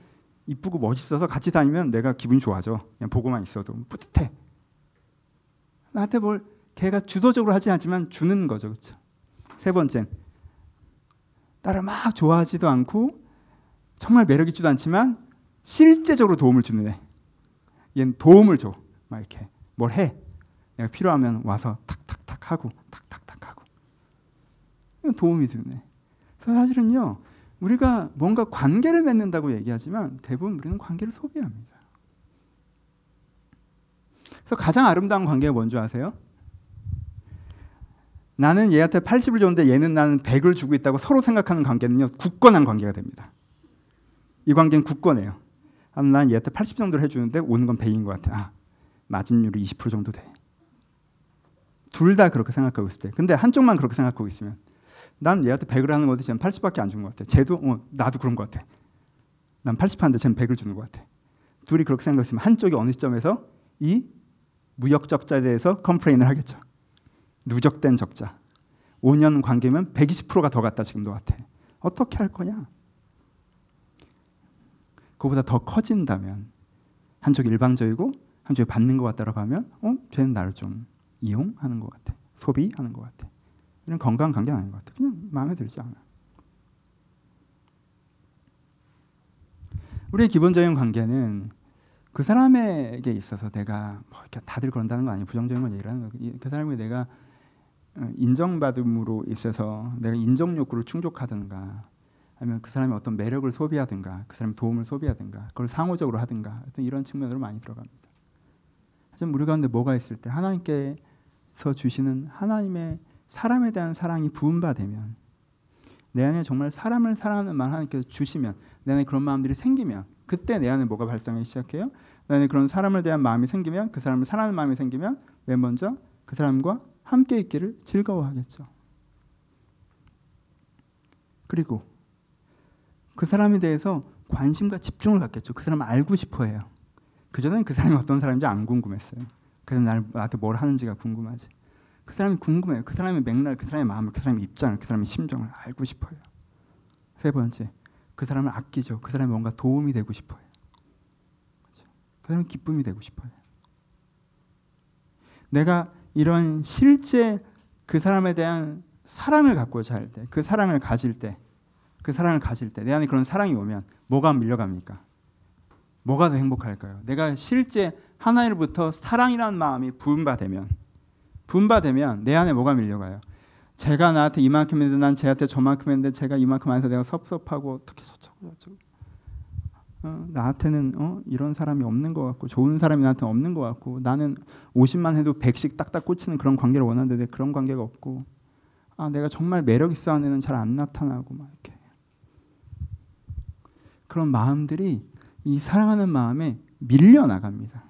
이쁘고 멋있어서 같이 다니면 내가 기분이 좋아져 그냥 보고만 있어도 뿌듯해 나한테 뭘 걔가 주도적으로 하지 않지만 주는 거죠. 그렇죠? 세 번째 나를 막 좋아하지도 않고 정말 매력 있지도 않지만 실제적으로 도움을 주는 애. 얘는 도움을 줘 막 이렇게 뭘 해. 내가 필요하면 와서 탁탁탁 하고 탁탁탁 하고. 도움이 되네. 그래서 사실은요 우리가 뭔가 관계를 맺는다고 얘기하지만 대부분 우리는 관계를 소비합니다. 그래서 가장 아름다운 관계가 뭔지 아세요? 나는 얘한테 80을 줬는데 얘는 나는 100을 주고 있다고 서로 생각하는 관계는요 굳건한 관계가 됩니다. 이 관계는 굳건해요. 아, 난 얘한테 80 정도를 해주는데 오는 건 100인 것 같아. 아, 마진율이 20% 정도 돼. 둘 다 그렇게 생각하고 있을 때. 근데 한쪽만 그렇게 생각하고 있으면 난 얘한테 100을 하는 건데 쟤는 80밖에 안 준 것 같아. 쟤도 어, 나도 그런 것 같아. 난 80 하는데 쟤는 100을 주는 것 같아. 둘이 그렇게 생각했으면 한쪽이 어느 시점에서 이 무역 적자에 대해서 컴플레인을 하겠죠. 누적된 적자. 5년 관계면 120%가 더 갔다 지금 너 같아. 어떻게 할 거냐? 그보다 더 커진다면 한쪽이 일방적이고 한쪽이 받는 것 같다라고 하면 어 쟤는 나를 좀 이용하는 것 같아. 소비하는 것 같아. 이런 건강한 관계 아닌 것 같아. 그냥 마음에 들지 않아. 우리의 기본적인 관계는 그 사람에게 있어서 내가 뭐 이렇게 다들 그런다는 거 아니에요. 부정적인 건 얘기하는 거예요. 그 사람이 내가 어, 인정받음으로 있어서 내가 인정 욕구를 충족하든가 아니면 그 사람이 어떤 매력을 소비하든가 그 사람의 도움을 소비하든가 그걸 상호적으로 하든가 어떤 이런 측면으로 많이 들어갑니다. 하지만 우리 가운데 뭐가 있을 때 하나님께 서 주시는 하나님의 사람에 대한 사랑이 부음받으면 내 안에 정말 사람을 사랑하는 마음 하나님께서 주시면 내 안에 그런 마음들이 생기면 그때 내 안에 뭐가 발생하기 시작해요? 내 안에 그런 사람을 대한 마음이 생기면 그 사람을 사랑하는 마음이 생기면 맨 먼저 그 사람과 함께 있기를 즐거워하겠죠. 그리고 그 사람에 대해서 관심과 집중을 갖겠죠. 그 사람을 알고 싶어해요. 그전에는 그 사람이 어떤 사람인지 안 궁금했어요. 그래서 나한테 뭘 하는지가 궁금하지. 그 사람이 궁금해요. 그 사람의 맥락, 그 사람의 마음을, 그 사람의 입장을, 그 사람의 심정을 알고 싶어요. 세 번째, 그 사람을 아끼죠. 그 사람이 뭔가 도움이 되고 싶어요. 사람이 기쁨이 되고 싶어요. 내가 이런 실제 그 사람에 대한 사랑을 갖고자 할 때, 그 사랑을 가질 때, 그 사랑을 가질 때, 내 안에 그런 사랑이 오면 뭐가 밀려갑니까? 뭐가 더 행복할까요? 내가 실제 하나님부터 사랑이라는 마음이 부음받으면 부음받으면 내 안에 뭐가 밀려가요? 제가 나한테 이만큼 했는데 난 쟤한테 저만큼 했는데 제가 이만큼 안 해서 내가 섭섭하고 어떻게 저쩌고 저쩌고 어, 나한테는 어, 이런 사람이 없는 것 같고 좋은 사람이 나한테 없는 것 같고 나는 50만 해도 100씩 딱딱 꽂히는 그런 관계를 원하는데 그런 관계가 없고 아 내가 정말 매력 있어 하는 애는 잘 안 나타나고 막 이렇게 그런 마음들이 이 사랑하는 마음에 밀려 나갑니다.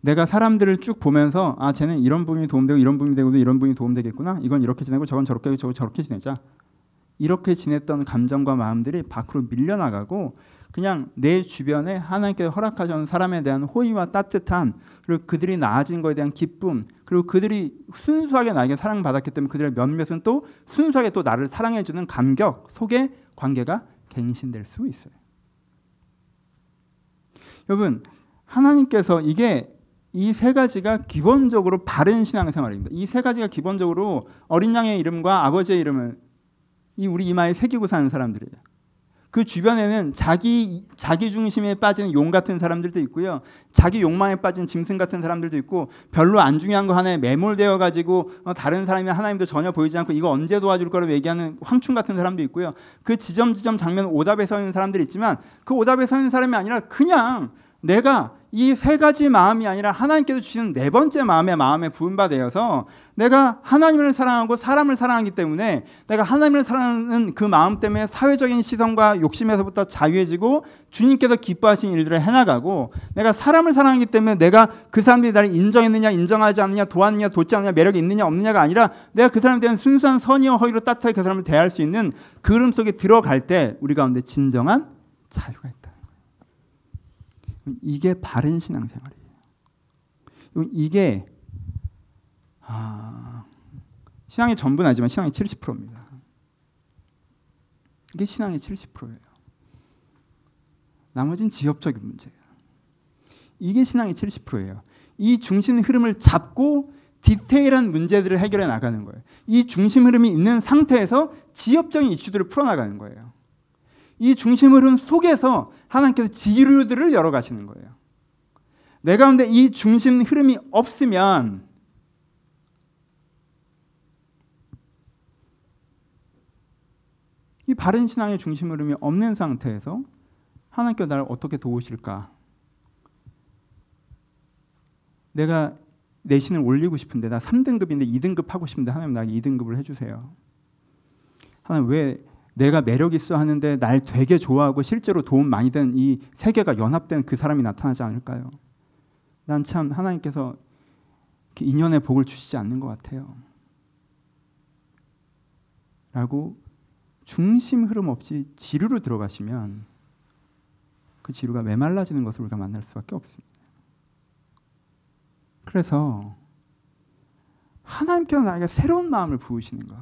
내가 사람들을 쭉 보면서 아 쟤는 이런 부분이 도움되고 이런 부분이 되고 이런 부분이 도움되겠구나. 이건 이렇게 지내고 저건 저렇게 저거 저렇게 지내자. 이렇게 지냈던 감정과 마음들이 밖으로 밀려 나가고 그냥 내 주변에 하나님께서 허락하신 사람에 대한 호의와 따뜻함 그리고 그들이 나아진 것에 대한 기쁨 그리고 그들이 순수하게 나에게 사랑받았기 때문에 그들의 몇몇은 또 순수하게 또 나를 사랑해주는 감격 속에 관계가 갱신될 수 있어요. 여러분 하나님께서 이게 이 세 가지가 기본적으로 바른 신앙생활입니다. 이 세 가지가 기본적으로 어린 양의 이름과 아버지의 이름을 이 우리 이마에 새기고 사는 사람들이에요. 그 주변에는 자기 자기 중심에 빠진 용 같은 사람들도 있고요. 자기 욕망에 빠진 짐승 같은 사람들도 있고 별로 안 중요한 거 하나에 매몰되어 가지고 어, 다른 사람이 하나님도 전혀 보이지 않고 이거 언제 도와줄 거라고 얘기하는 황충 같은 사람도 있고요. 그 지점 지점 장면 오답에 서 있는 사람들이 있지만 그 오답에 서 있는 사람이 아니라 그냥 내가 이 세 가지 마음이 아니라 하나님께서 주시는 네 번째 마음의 마음에 부음받아서 내가 하나님을 사랑하고 사람을 사랑하기 때문에 내가 하나님을 사랑하는 그 마음 때문에 사회적인 시선과 욕심에서부터 자유해지고 주님께서 기뻐하신 일들을 해나가고 내가 사람을 사랑하기 때문에 내가 그 사람들이 나를 인정했느냐 인정하지 않느냐 도왔느냐 돕지 않느냐 매력이 있느냐 없느냐가 아니라 내가 그 사람에 대한 순수한 선의와 허위로 따뜻하게 그 사람을 대할 수 있는 그 흐름 속에 들어갈 때 우리 가운데 진정한 자유가 있다. 이게 바른 신앙생활이에요. 이게 아, 신앙의 전부는 아니지만 신앙의 70%입니다. 이게 신앙의 70%예요. 나머지는 지엽적인 문제예요. 이게 신앙의 70%예요. 이 중심 흐름을 잡고 디테일한 문제들을 해결해 나가는 거예요. 이 중심 흐름이 있는 상태에서 지엽적인 이슈들을 풀어나가는 거예요. 이 중심 흐름 속에서 하나님께서 지류들을 열어가시는 거예요. 내 가운데 이 중심 흐름이 없으면 이 바른 신앙의 중심 흐름이 없는 상태에서 하나님께서 나를 어떻게 도우실까? 내가 내신을 올리고 싶은데 나 3등급인데 2등급 하고 싶은데 하나님 나에게 2등급을 해주세요. 하나님 왜 내가 매력 있어 하는데 날 되게 좋아하고 실제로 도움 많이 된 이 세계가 연합된 그 사람이 나타나지 않을까요? 난 참 하나님께서 인연의 복을 주시지 않는 것 같아요. 라고 중심 흐름 없이 지루로 들어가시면 그 지루가 메말라지는 것을 우리가 만날 수밖에 없습니다. 그래서 하나님께서 나에게 새로운 마음을 부으시는 것.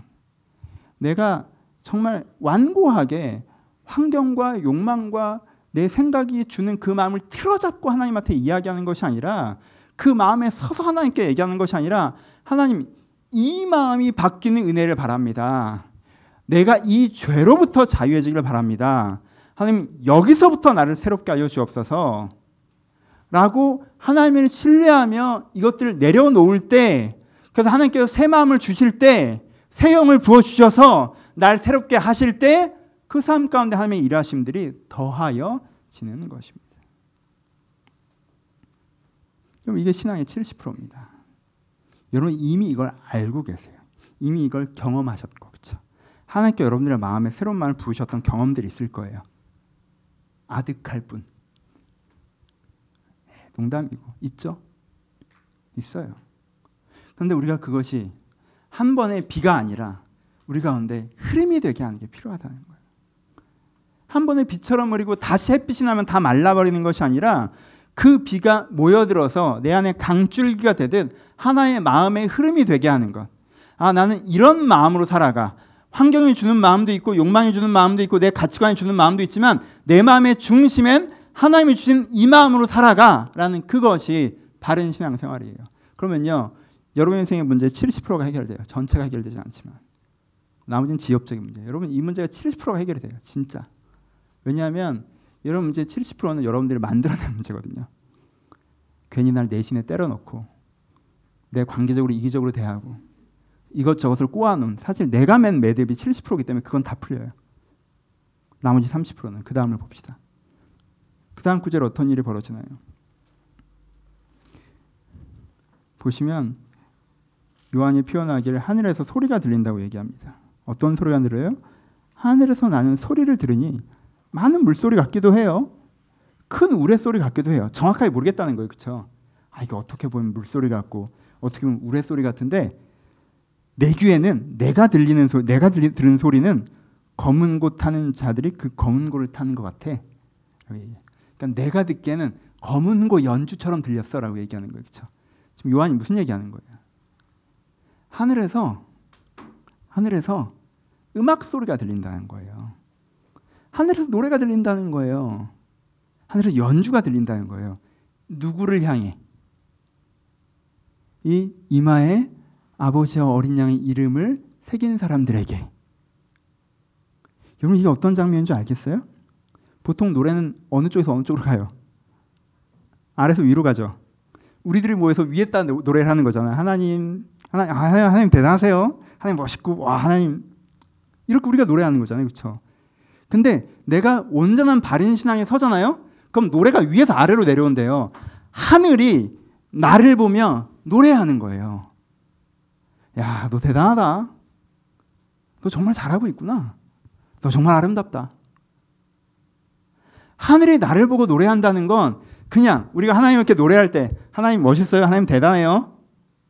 내가 정말 완고하게 환경과 욕망과 내 생각이 주는 그 마음을 틀어잡고 하나님한테 이야기하는 것이 아니라 그 마음에 서서 하나님께 얘기하는 것이 아니라 하나님 이 마음이 바뀌는 은혜를 바랍니다. 내가 이 죄로부터 자유해지기를 바랍니다. 하나님 여기서부터 나를 새롭게 하여 주옵소서. 라고 하나님을 신뢰하며 이것들을 내려놓을 때 그래서 하나님께서 새 마음을 주실 때 새 영을 부어 주셔서 날 새롭게 하실 때 그 삶 가운데 하나님의 일하심들이 더하여 지내는 것입니다. 그럼 이게 신앙의 70%입니다. 여러분 이미 이걸 알고 계세요. 이미 이걸 경험하셨고 그렇죠. 하나님께 여러분들의 마음에 새로운 마음을 부으셨던 경험들이 있을 거예요. 아득할 뿐. 네, 농담이고 있죠? 있어요. 그런데 우리가 그것이 한 번의 비가 아니라 우리 가운데 흐름이 되게 하는 게 필요하다는 거예요. 한 번에 비처럼 흐리고 다시 햇빛이 나면 다 말라버리는 것이 아니라 그 비가 모여들어서 내 안에 강줄기가 되듯 하나의 마음의 흐름이 되게 하는 것. 아, 나는 이런 마음으로 살아가. 환경이 주는 마음도 있고 욕망이 주는 마음도 있고 내 가치관이 주는 마음도 있지만 내 마음의 중심엔 하나님이 주신 이 마음으로 살아가라는 그것이 바른 신앙생활이에요. 그러면요. 여러분 인생의 문제 70%가 해결돼요. 전체가 해결되지 않지만. 나머지는 지역적인 문제. 여러분 이 문제가 70%가 해결이 돼요. 진짜. 왜냐하면 여러분 문제 70%는 여러분들이 만들어낸 문제거든요. 괜히 날 내신에 때려넣고 내 관계적으로 이기적으로 대하고 이것저것을 꼬아놓은 사실 내가 맨 매듭이 70%이기 때문에 그건 다 풀려요. 나머지 30%는 그 다음을 봅시다. 그 다음 구절 어떤 일이 벌어지나요? 보시면 요한이 표현하기를 하늘에서 소리가 들린다고 얘기합니다. 어떤 소리가 들어요? 하늘에서 나는 소리를 들으니 많은 물소리 같기도 해요. 큰 우레소리 같기도 해요. 정확하게 모르겠다는 거예요. 그렇죠? 아, 이게 어떻게 보면 물소리 같고 어떻게 보면 우레소리 같은데 내 귀에는 내가 들리는 소리, 내가 들리, 들은 소리는 검은 곳 타는 자들이 그 검은 곳을 타는 것 같아. 그러니까 내가 듣기에는 검은 곳 연주처럼 들렸어라고 얘기하는 거예요. 그렇죠? 지금 요한이 무슨 얘기하는 거예요? 하늘에서 하늘에서 음악 소리가 들린다는 거예요. 하늘에서 노래가 들린다는 거예요. 하늘에서 연주가 들린다는 거예요. 누구를 향해? 이 이마에 아버지와 어린 양의 이름을 새긴 사람들에게. 여러분 이게 어떤 장면인 줄 알겠어요? 보통 노래는 어느 쪽에서 어느 쪽으로 가요? 아래서 위로 가죠. 우리들이 모여서 위에다 노래를 하는 거잖아요. 하나님, 하나님, 아, 하나님 대단하세요. 하나님 멋있고, 와, 하나님. 이렇게 우리가 노래하는 거잖아요. 그렇죠? 근데 내가 온전한 바른 신앙에 서잖아요. 그럼 노래가 위에서 아래로 내려온대요. 하늘이 나를 보며 노래하는 거예요. 야, 너 대단하다. 너 정말 잘하고 있구나. 너 정말 아름답다. 하늘이 나를 보고 노래한다는 건 그냥 우리가 하나님께 노래할 때 하나님 멋있어요. 하나님 대단해요.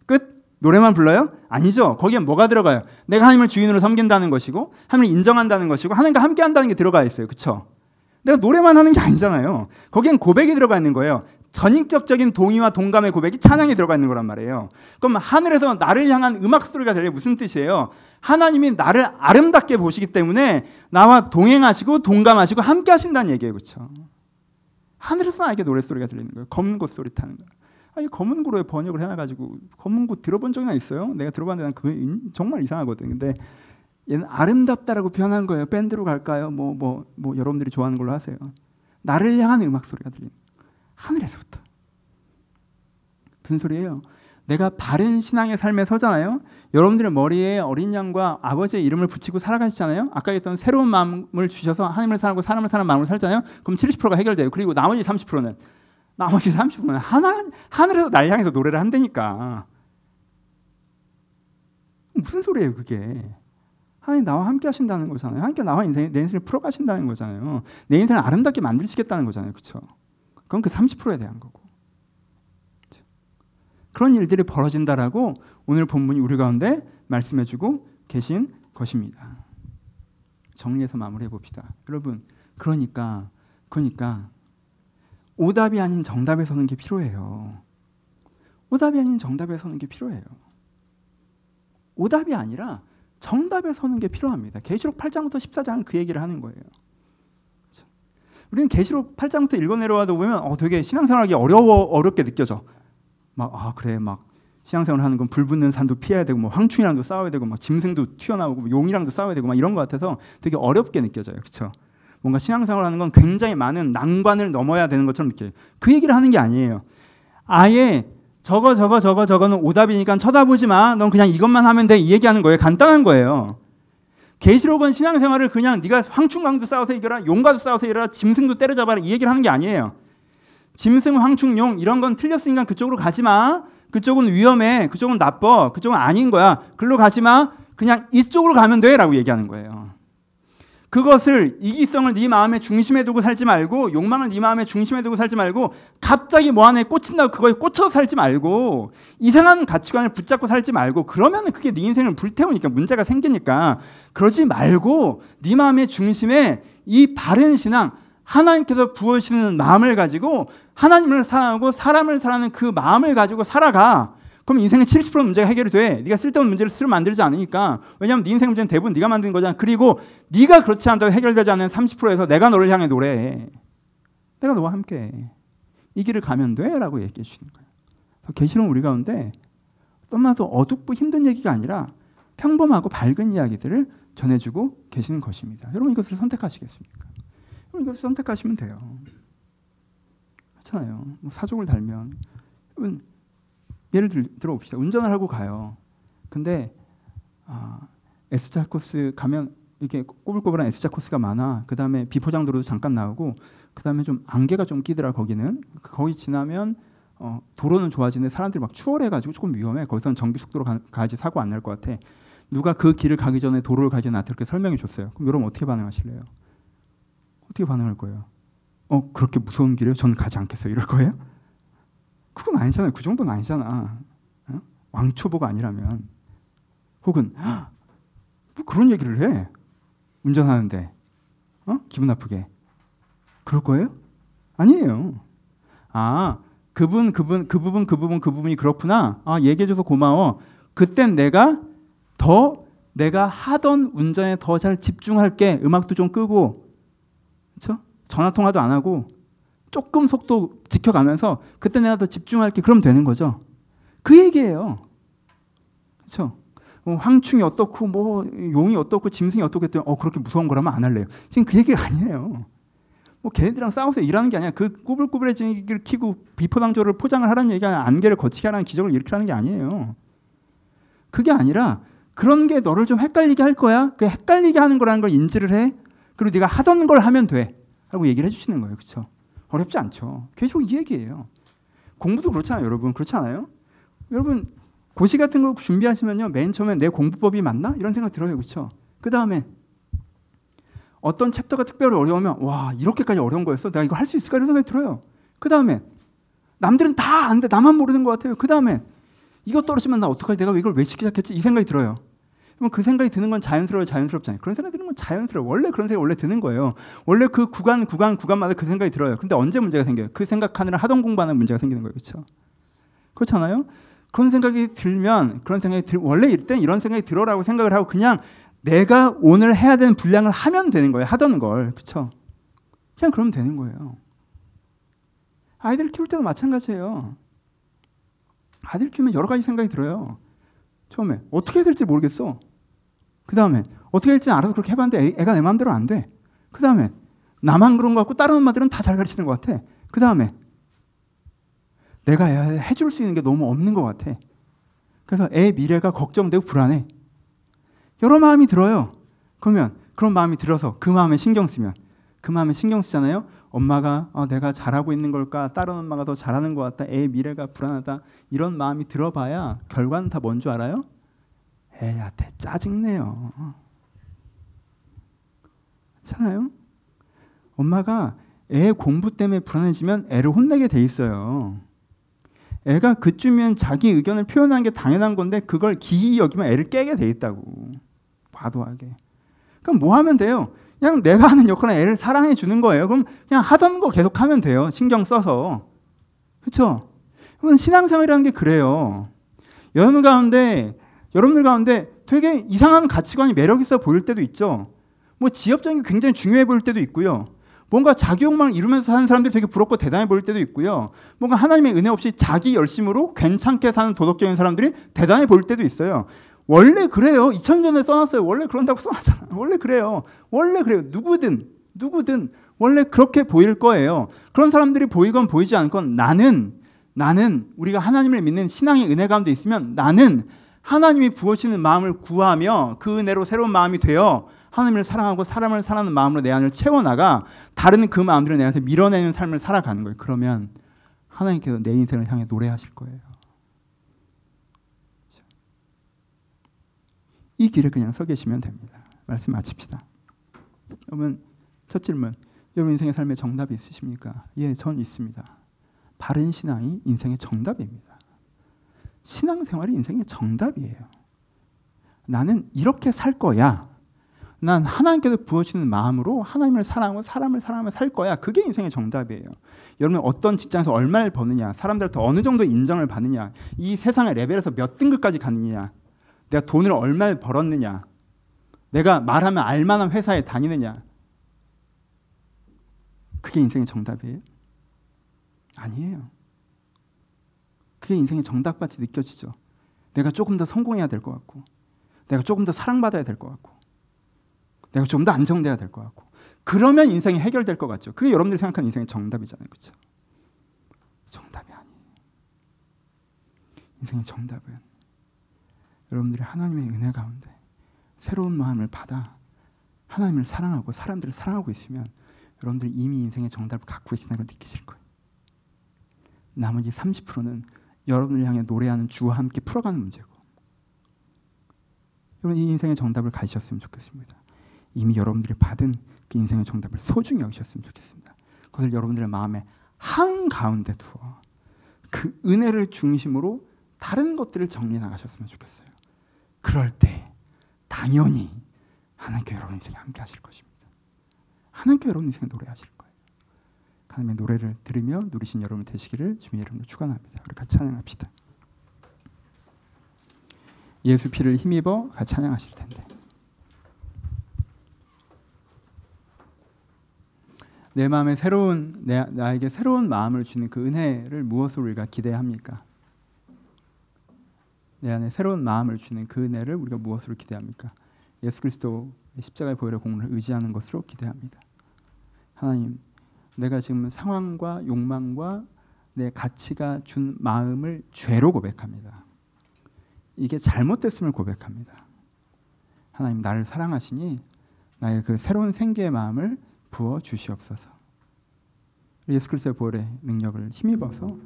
끝. 노래만 불러요? 아니죠. 거기에 뭐가 들어가요? 내가 하나님을 주인으로 섬긴다는 것이고 하나님을 인정한다는 것이고 하나님과 함께 한다는 게 들어가 있어요. 그렇죠? 내가 노래만 하는 게 아니잖아요. 거기엔 고백이 들어가 있는 거예요. 전인격적인 동의와 동감의 고백이 찬양에 들어가 있는 거란 말이에요. 그럼 하늘에서 나를 향한 음악 소리가 들려 무슨 뜻이에요? 하나님이 나를 아름답게 보시기 때문에 나와 동행하시고 동감하시고 함께 하신다는 얘기예요. 그렇죠? 하늘에서 나에게 노래 소리가 들리는 거예요. 검은 곳 소리 타는 거예요. 아니 검은 고로 번역을 해놔가지고 검은 곳 들어본 적이나 있어요? 내가 들어봤는데 그 정말 이상하거든. 근데 얘는 아름답다라고 표현한 거예요. 밴드로 갈까요? 뭐 뭐뭐 뭐, 뭐 여러분들이 좋아하는 걸로 하세요. 나를 향한 음악 소리가 들리는 하늘에서부터 무슨 소리예요? 내가 바른 신앙의 삶에 서잖아요. 여러분들의 머리에 어린 양과 아버지의 이름을 붙이고 살아가시잖아요. 아까 했던 새로운 마음을 주셔서 하나님을 사랑하고 사람을 사는 마음으로 살잖아요. 그럼 70%가 해결돼요. 그리고 나머지 30%는 나머지 30%는 하나, 하늘에서 날 향해서 노래를 한다니까. 무슨 소리예요, 그게? 하나님 나와 함께 하신다는 거잖아요. 함께 나와 인생, 내 인생을 풀어가신다는 거잖아요. 내 인생을 아름답게 만드시겠다는 거잖아요. 그렇죠? 그건 그 30%에 대한 거고. 그런 일들이 벌어진다라고 오늘 본문이 우리 가운데 말씀해주고 계신 것입니다. 정리해서 마무리해 봅시다. 여러분, 그러니까 그러니까 오답이 아닌 정답에 서는 게 필요해요. 오답이 아닌 정답에 서는 게 필요해요. 오답이 아니라 정답에 서는 게 필요합니다. 계시록 8장부터 14장은 그 얘기를 하는 거예요. 그렇죠? 우리는 계시록 8장부터 읽어 내려와도 보면 어, 되게 신앙생활하기 어려워 어렵게 느껴져. 막 아 그래 막 신앙생활 하는 건 불붙는 산도 피해야 되고 뭐 황충이랑도 싸워야 되고 막 짐승도 튀어나오고 뭐 용이랑도 싸워야 되고 막 이런 것 같아서 되게 어렵게 느껴져요. 그렇죠? 뭔가 신앙생활 하는 건 굉장히 많은 난관을 넘어야 되는 것처럼 느껴요. 그 얘기를 하는 게 아니에요. 아예 저거 저거 저거 저거는 오답이니까 쳐다보지 마. 넌 그냥 이것만 하면 돼. 이 얘기하는 거예요. 간단한 거예요. 계시록은 신앙생활을 그냥 네가 황충강도 싸워서 이겨라, 용과도 싸워서 이겨라, 짐승도 때려잡아라 이 얘기를 하는 게 아니에요. 짐승, 황충, 용 이런 건 틀렸으니까 그쪽으로 가지 마. 그쪽은 위험해. 그쪽은 나빠. 그쪽은 아닌 거야. 글로 가지 마. 그냥 이쪽으로 가면 돼라고 얘기하는 거예요. 그것을 이기성을 네 마음의 중심에 두고 살지 말고 욕망을 네 마음의 중심에 두고 살지 말고 갑자기 뭐 하나에 꽂힌다고 그거에 꽂혀서 살지 말고 이상한 가치관을 붙잡고 살지 말고 그러면 그게 네 인생을 불태우니까 문제가 생기니까 그러지 말고 네 마음의 중심에 이 바른 신앙 하나님께서 부어주시는 마음을 가지고 하나님을 사랑하고 사람을 사랑하는 그 마음을 가지고 살아가. 그럼 인생의 70% 문제가 해결이 돼. 네가 쓸데없는 문제를 스스로 만들지 않으니까. 왜냐하면 네 인생 문제는 대부분 네가 만든 거잖아. 그리고 네가 그렇지 않다고 해결되지 않는 30%에서 내가 너를 향해 노래해. 내가 너와 함께 이 길을 가면 돼라고 얘기해 주시는 거예요. 계시록 우리 가운데 너무나도 어둡고 힘든 얘기가 아니라 평범하고 밝은 이야기들을 전해주고 계시는 것입니다. 여러분 이것을 선택하시겠습니까? 여러분 이것을 선택하시면 돼요. 그렇잖아요. 뭐 사족을 달면 여러분 예를 들, 들어봅시다. 운전을 하고 가요. 근데 아, S자 코스 가면 이렇게 꼬불꼬불한 S자 코스가 많아. 그 다음에 비포장도로도 잠깐 나오고, 그 다음에 좀 안개가 좀 끼더라 거기는. 거기 지나면 어, 도로는 좋아지는데 사람들이 막 추월해가지고 조금 위험해. 거기서는 전기 속도로 가, 가야지 사고 안 날 것 같아. 누가 그 길을 가기 전에 도로를 전에 나한테 그렇게 설명해 줬어요. 그럼 여러분 어떻게 반응하실래요? 어떻게 반응할 거예요? 어 그렇게 무서운 길에 저는 가지 않겠어요. 이럴 거예요? 그건 아니잖아요. 그 정도는 아니잖아. 어? 왕초보가 아니라면 혹은 뭐 그런 얘기를 해 운전하는데 어? 기분 나쁘게 그럴 거예요? 아니에요. 아 그분 그분 그 부분 그 부분 그 부분이 그렇구나. 아 얘기해줘서 고마워. 그땐 내가 더 내가 하던 운전에 더 잘 집중할게. 음악도 좀 끄고, 그렇죠? 전화 통화도 안 하고 조금 속도 지켜가면서 그때 내가 더 집중할게 그럼 되는 거죠. 그 얘기예요. 그렇죠? 뭐 황충이 어떻고 뭐 용이 어떻고 짐승이 어떻고 했더니 어 그렇게 무서운 거라면 안 할래요. 지금 그 얘기가 아니에요. 뭐 걔네들이랑 싸워서 일하는 게 아니야. 그 꾸불꾸불해지기를 키고 비포당조를 포장을 하라는 얘기가 안개를 거치게 하라는 기적을 일으키라는 게 아니에요. 그게 아니라 그런 게 너를 좀 헷갈리게 할 거야. 그 헷갈리게 하는 거라는 걸 인지를 해. 그리고 네가 하던 걸 하면 돼. 하고 얘기를 해주시는 거예요. 그렇죠? 어렵지 않죠. 계속 이 얘기예요. 공부도 그렇잖아요, 여러분. 그렇지 않아요? 여러분 고시 같은 걸 준비하시면요, 맨 처음에 내 공부법이 맞나 이런 생각 들어요, 그렇죠? 그 다음에 어떤 챕터가 특별히 어려우면 와 이렇게까지 어려운 거였어? 내가 이거 할 수 있을까 이런 생각이 들어요. 그 다음에 남들은 다 아는데 나만 모르는 것 같아요. 그 다음에 이거 떨어지면 나 어떡하지? 내가 이걸 왜 시작했지? 이 생각이 들어요. 그럼 그 생각이 드는 건 자연스러워요, 자연스럽지 않아요? 그런 생각이 드는 건 자연스러워. 원래 그런 생각이 원래 드는 거예요. 원래 그 구간, 구간, 구간마다 그 생각이 들어요. 근데 언제 문제가 생겨요? 그 생각하느라 하던 공부하는 문제가 생기는 거예요, 그렇죠? 그렇잖아요? 그런 생각이 들면 그런 생각이 들 원래 이때 이런 생각이 들어라고 생각을 하고 그냥 내가 오늘 해야 되는 분량을 하면 되는 거예요. 하던 걸. 그렇죠? 그냥 그러면 되는 거예요. 아이들 키울 때도 마찬가지예요. 아이들 키우면 여러 가지 생각이 들어요. 처음에 어떻게 해야 될지 모르겠어. 그 다음에 어떻게 할지 알아서 그렇게 해봤는데 애, 가내 마음대로 안 돼. 그 다음에 나만 그런 것 같고 다른 엄마들은 다 잘 가르치는 것 같아. 그 다음에 내가 해줄 수 있는 게 너무 없는 것 같아. 그래서 애 미래가 걱정되고 불안해. 여러 마음이 들어요. 그러면 그런 마음이 들어서 그 마음에 신경 쓰면 그 마음에 신경 쓰잖아요. 엄마가 어, 내가 잘하고 있는 걸까? 다른 엄마가 더 잘하는 것 같다. 애 미래가 불안하다. 이런 마음이 들어봐야 결과는 다 뭔 줄 알아요? 애한테 짜증내요. 괜찮아요? 엄마가 애 공부 때문에 불안해지면 애를 혼내게 돼 있어요. 애가 그쯤이면 자기 의견을 표현하는 게 당연한 건데 그걸 기이 여기면 애를 깨게 돼 있다고. 과도하게. 그럼 뭐 하면 돼요? 그냥 내가 하는 역할은 애를 사랑해 주는 거예요. 그럼 그냥 하던 거 계속 하면 돼요. 신경 써서. 그렇죠? 그러면 신앙생활이라는 게 그래요. 여러분 가운데 여러분들 가운데 되게 이상한 가치관이 매력 있어 보일 때도 있죠. 뭐 지엽적인 게 굉장히 중요해 보일 때도 있고요. 뭔가 자기 욕망을 이루면서 사는 사람들이 되게 부럽고 대단해 보일 때도 있고요. 뭔가 하나님의 은혜 없이 자기 열심으로 괜찮게 사는 도덕적인 사람들이 대단해 보일 때도 있어요. 원래 그래요. 2000년에 써놨어요. 원래 그런다고 써놨잖아요. 원래 그래요. 원래 그래요. 누구든 누구든 원래 그렇게 보일 거예요. 그런 사람들이 보이건 보이지 않건 나는 나는 우리가 하나님을 믿는 신앙의 은혜 가운데 있으면 나는 하나님이 부어주시는 마음을 구하며 그 은혜로 새로운 마음이 되어 하나님을 사랑하고 사람을 사랑하는 마음으로 내 안을 채워나가 다른 그 마음들을 내한테 밀어내는 삶을 살아가는 거예요. 그러면 하나님께서 내 인생을 향해 노래하실 거예요. 이 길을 그냥 서 계시면 됩니다. 말씀 마칩시다. 여러분 첫 질문. 여러분 인생의 삶에 정답이 있으십니까? 예, 전 있습니다. 바른 신앙이 인생의 정답입니다. 신앙생활이 인생의 정답이에요. 나는 이렇게 살 거야. 난 하나님께서 부어주시는 마음으로 하나님을 사랑하고 사람을 사랑하며 살 거야. 그게 인생의 정답이에요. 여러분 어떤 직장에서 얼마를 버느냐, 사람들한테 어느 정도 인정을 받느냐, 이 세상의 레벨에서 몇 등급까지 가느냐, 내가 돈을 얼마를 벌었느냐, 내가 말하면 알만한 회사에 다니느냐, 그게 인생의 정답이에요? 아니에요. 그게 인생의 정답같이 느껴지죠. 내가 조금 더 성공해야 될 것 같고, 내가 조금 더 사랑받아야 될 것 같고, 내가 좀 더 안정돼야 될 것 같고, 그러면 인생이 해결될 것 같죠. 그게 여러분들이 생각하는 인생의 정답이잖아요, 그렇죠? 정답이 아니에요. 인생의 정답은 여러분들이 하나님의 은혜 가운데 새로운 마음을 받아 하나님을 사랑하고 사람들을 사랑하고 있으면 여러분들이 이미 인생의 정답을 갖고 계시다는 걸 느끼실 거예요. 나머지 30%는 여러분을 향해 노래하는 주와 함께 풀어가는 문제고 여러분 이 인생의 정답을 가지셨으면 좋겠습니다. 이미 여러분들이 받은 그 인생의 정답을 소중히 여기셨으면 좋겠습니다. 그것을 여러분들의 마음에 한 가운데 두어 그 은혜를 중심으로 다른 것들을 정리해 나가셨으면 좋겠어요. 그럴 때 당연히 하나님께 여러분 인생에 함께 하실 것입니다. 하나님께 여러분 인생에 노래하실. 하나님의 노래를 들으며 누리신 여러분 되시기를 주님의 이름으로 축원합니다. 우리 같이 찬양합시다. 예수 피를 힘입어 같이 찬양하실 텐데. 내 마음에 새로운 내, 나에게 새로운 마음을 주는 그 은혜를 무엇으로 우리가 기대합니까? 내 안에 새로운 마음을 주는 그 은혜를 우리가 무엇으로 기대합니까? 예수 그리스도 십자가의 보혈의 공로를 의지하는 것으로 기대합니다. 하나님, 내가 지금 상황과 욕망과 내 가치가 준 마음을 죄로 고백합니다. 이게 잘못됐음을 고백합니다. 하나님 나를 사랑하시니 나의 그 새로운 생기의 마음을 부어 주시옵소서. 예수 그리스도의 보혈의 능력을 힘입어서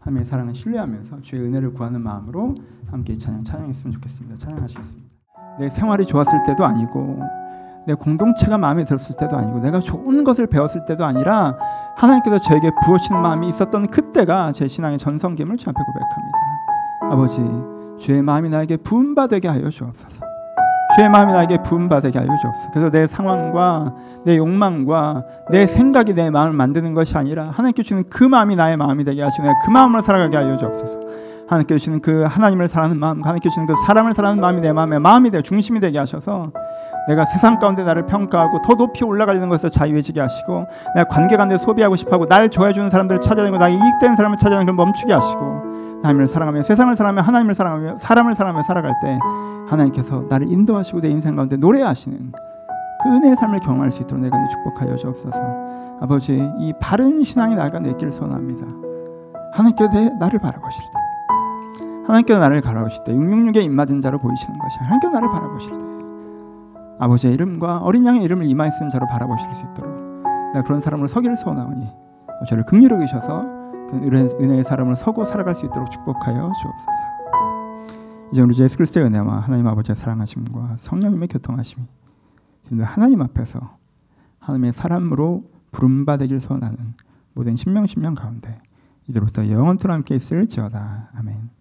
하나님의 사랑을 신뢰하면서 주의 은혜를 구하는 마음으로 함께 이 찬양 찬양했으면 좋겠습니다. 찬양하시겠습니다. 내 생활이 좋았을 때도 아니고 내 공동체가 마음에 들었을 때도 아니고 내가 좋은 것을 배웠을 때도 아니라 하나님께서 저에게 부어주시는 마음이 있었던 그때가 제 신앙의 전성기임을 주 앞에 고백합니다. 아버지 주의 마음이 나에게 부음 받게 하여 주옵소서. 주의 마음이 나에게 부음 받게 하여 주옵소서. 그래서 내 상황과 내 욕망과 내 생각이 내 마음을 만드는 것이 아니라 하나님께 주는 그 마음이 나의 마음이 되게 하시고 내가 그 마음으로 살아가게 하여 주옵소서. 하나님께 주시는 그 하나님을 사랑하는 마음, 하나님께 주시는 그 사람을 사랑하는 마음이 내 마음의 마음이 되어 중심이 되게 하셔서 내가 세상 가운데 나를 평가하고 더 높이 올라가려는 것에서 자유해지게 하시고 내가 관계 가운데 소비하고 싶어하고 날 좋아해 주는 사람들을 찾아내고 나에게 이익되는 사람을 찾아내는 걸 멈추게 하시고 하나님을 사랑하며 세상을 사랑하며 하나님을 사랑하며 사람을 사랑하며 살아갈 때 하나님께서 나를 인도하시고 내 인생 가운데 노래하시는 그 은혜의 삶을 경험할 수 있도록 내가 축복하여 주옵소서. 아버지 이 바른 신앙이 나가 내길 소원합니다. 하나님께서 내, 나를 바라보실 때 하나님께서 나를 바라보실 때 666의 입맞은 자로 보이시는 것이 하나님께서 나를 바라보실 때 아버지의 이름과 어린 양의 이름을 이마에 쓴 자로 바라보실 수 있도록 내가 그런 사람으로 서기를 소원하오니 저를 긍휼히 여기셔서 그 은혜의 사람으로 서고 살아갈 수 있도록 축복하여 주옵소서. 이제 우리 예수 그리스도의 은혜와 하나님 아버지의 사랑하심과 성령님의 교통하심이 지금 하나님 앞에서 하나님의 사람으로 부름받으길 소원하는 모든 신명신명 가운데 이제로부터 영원토록 함께 있을지어다. 아멘.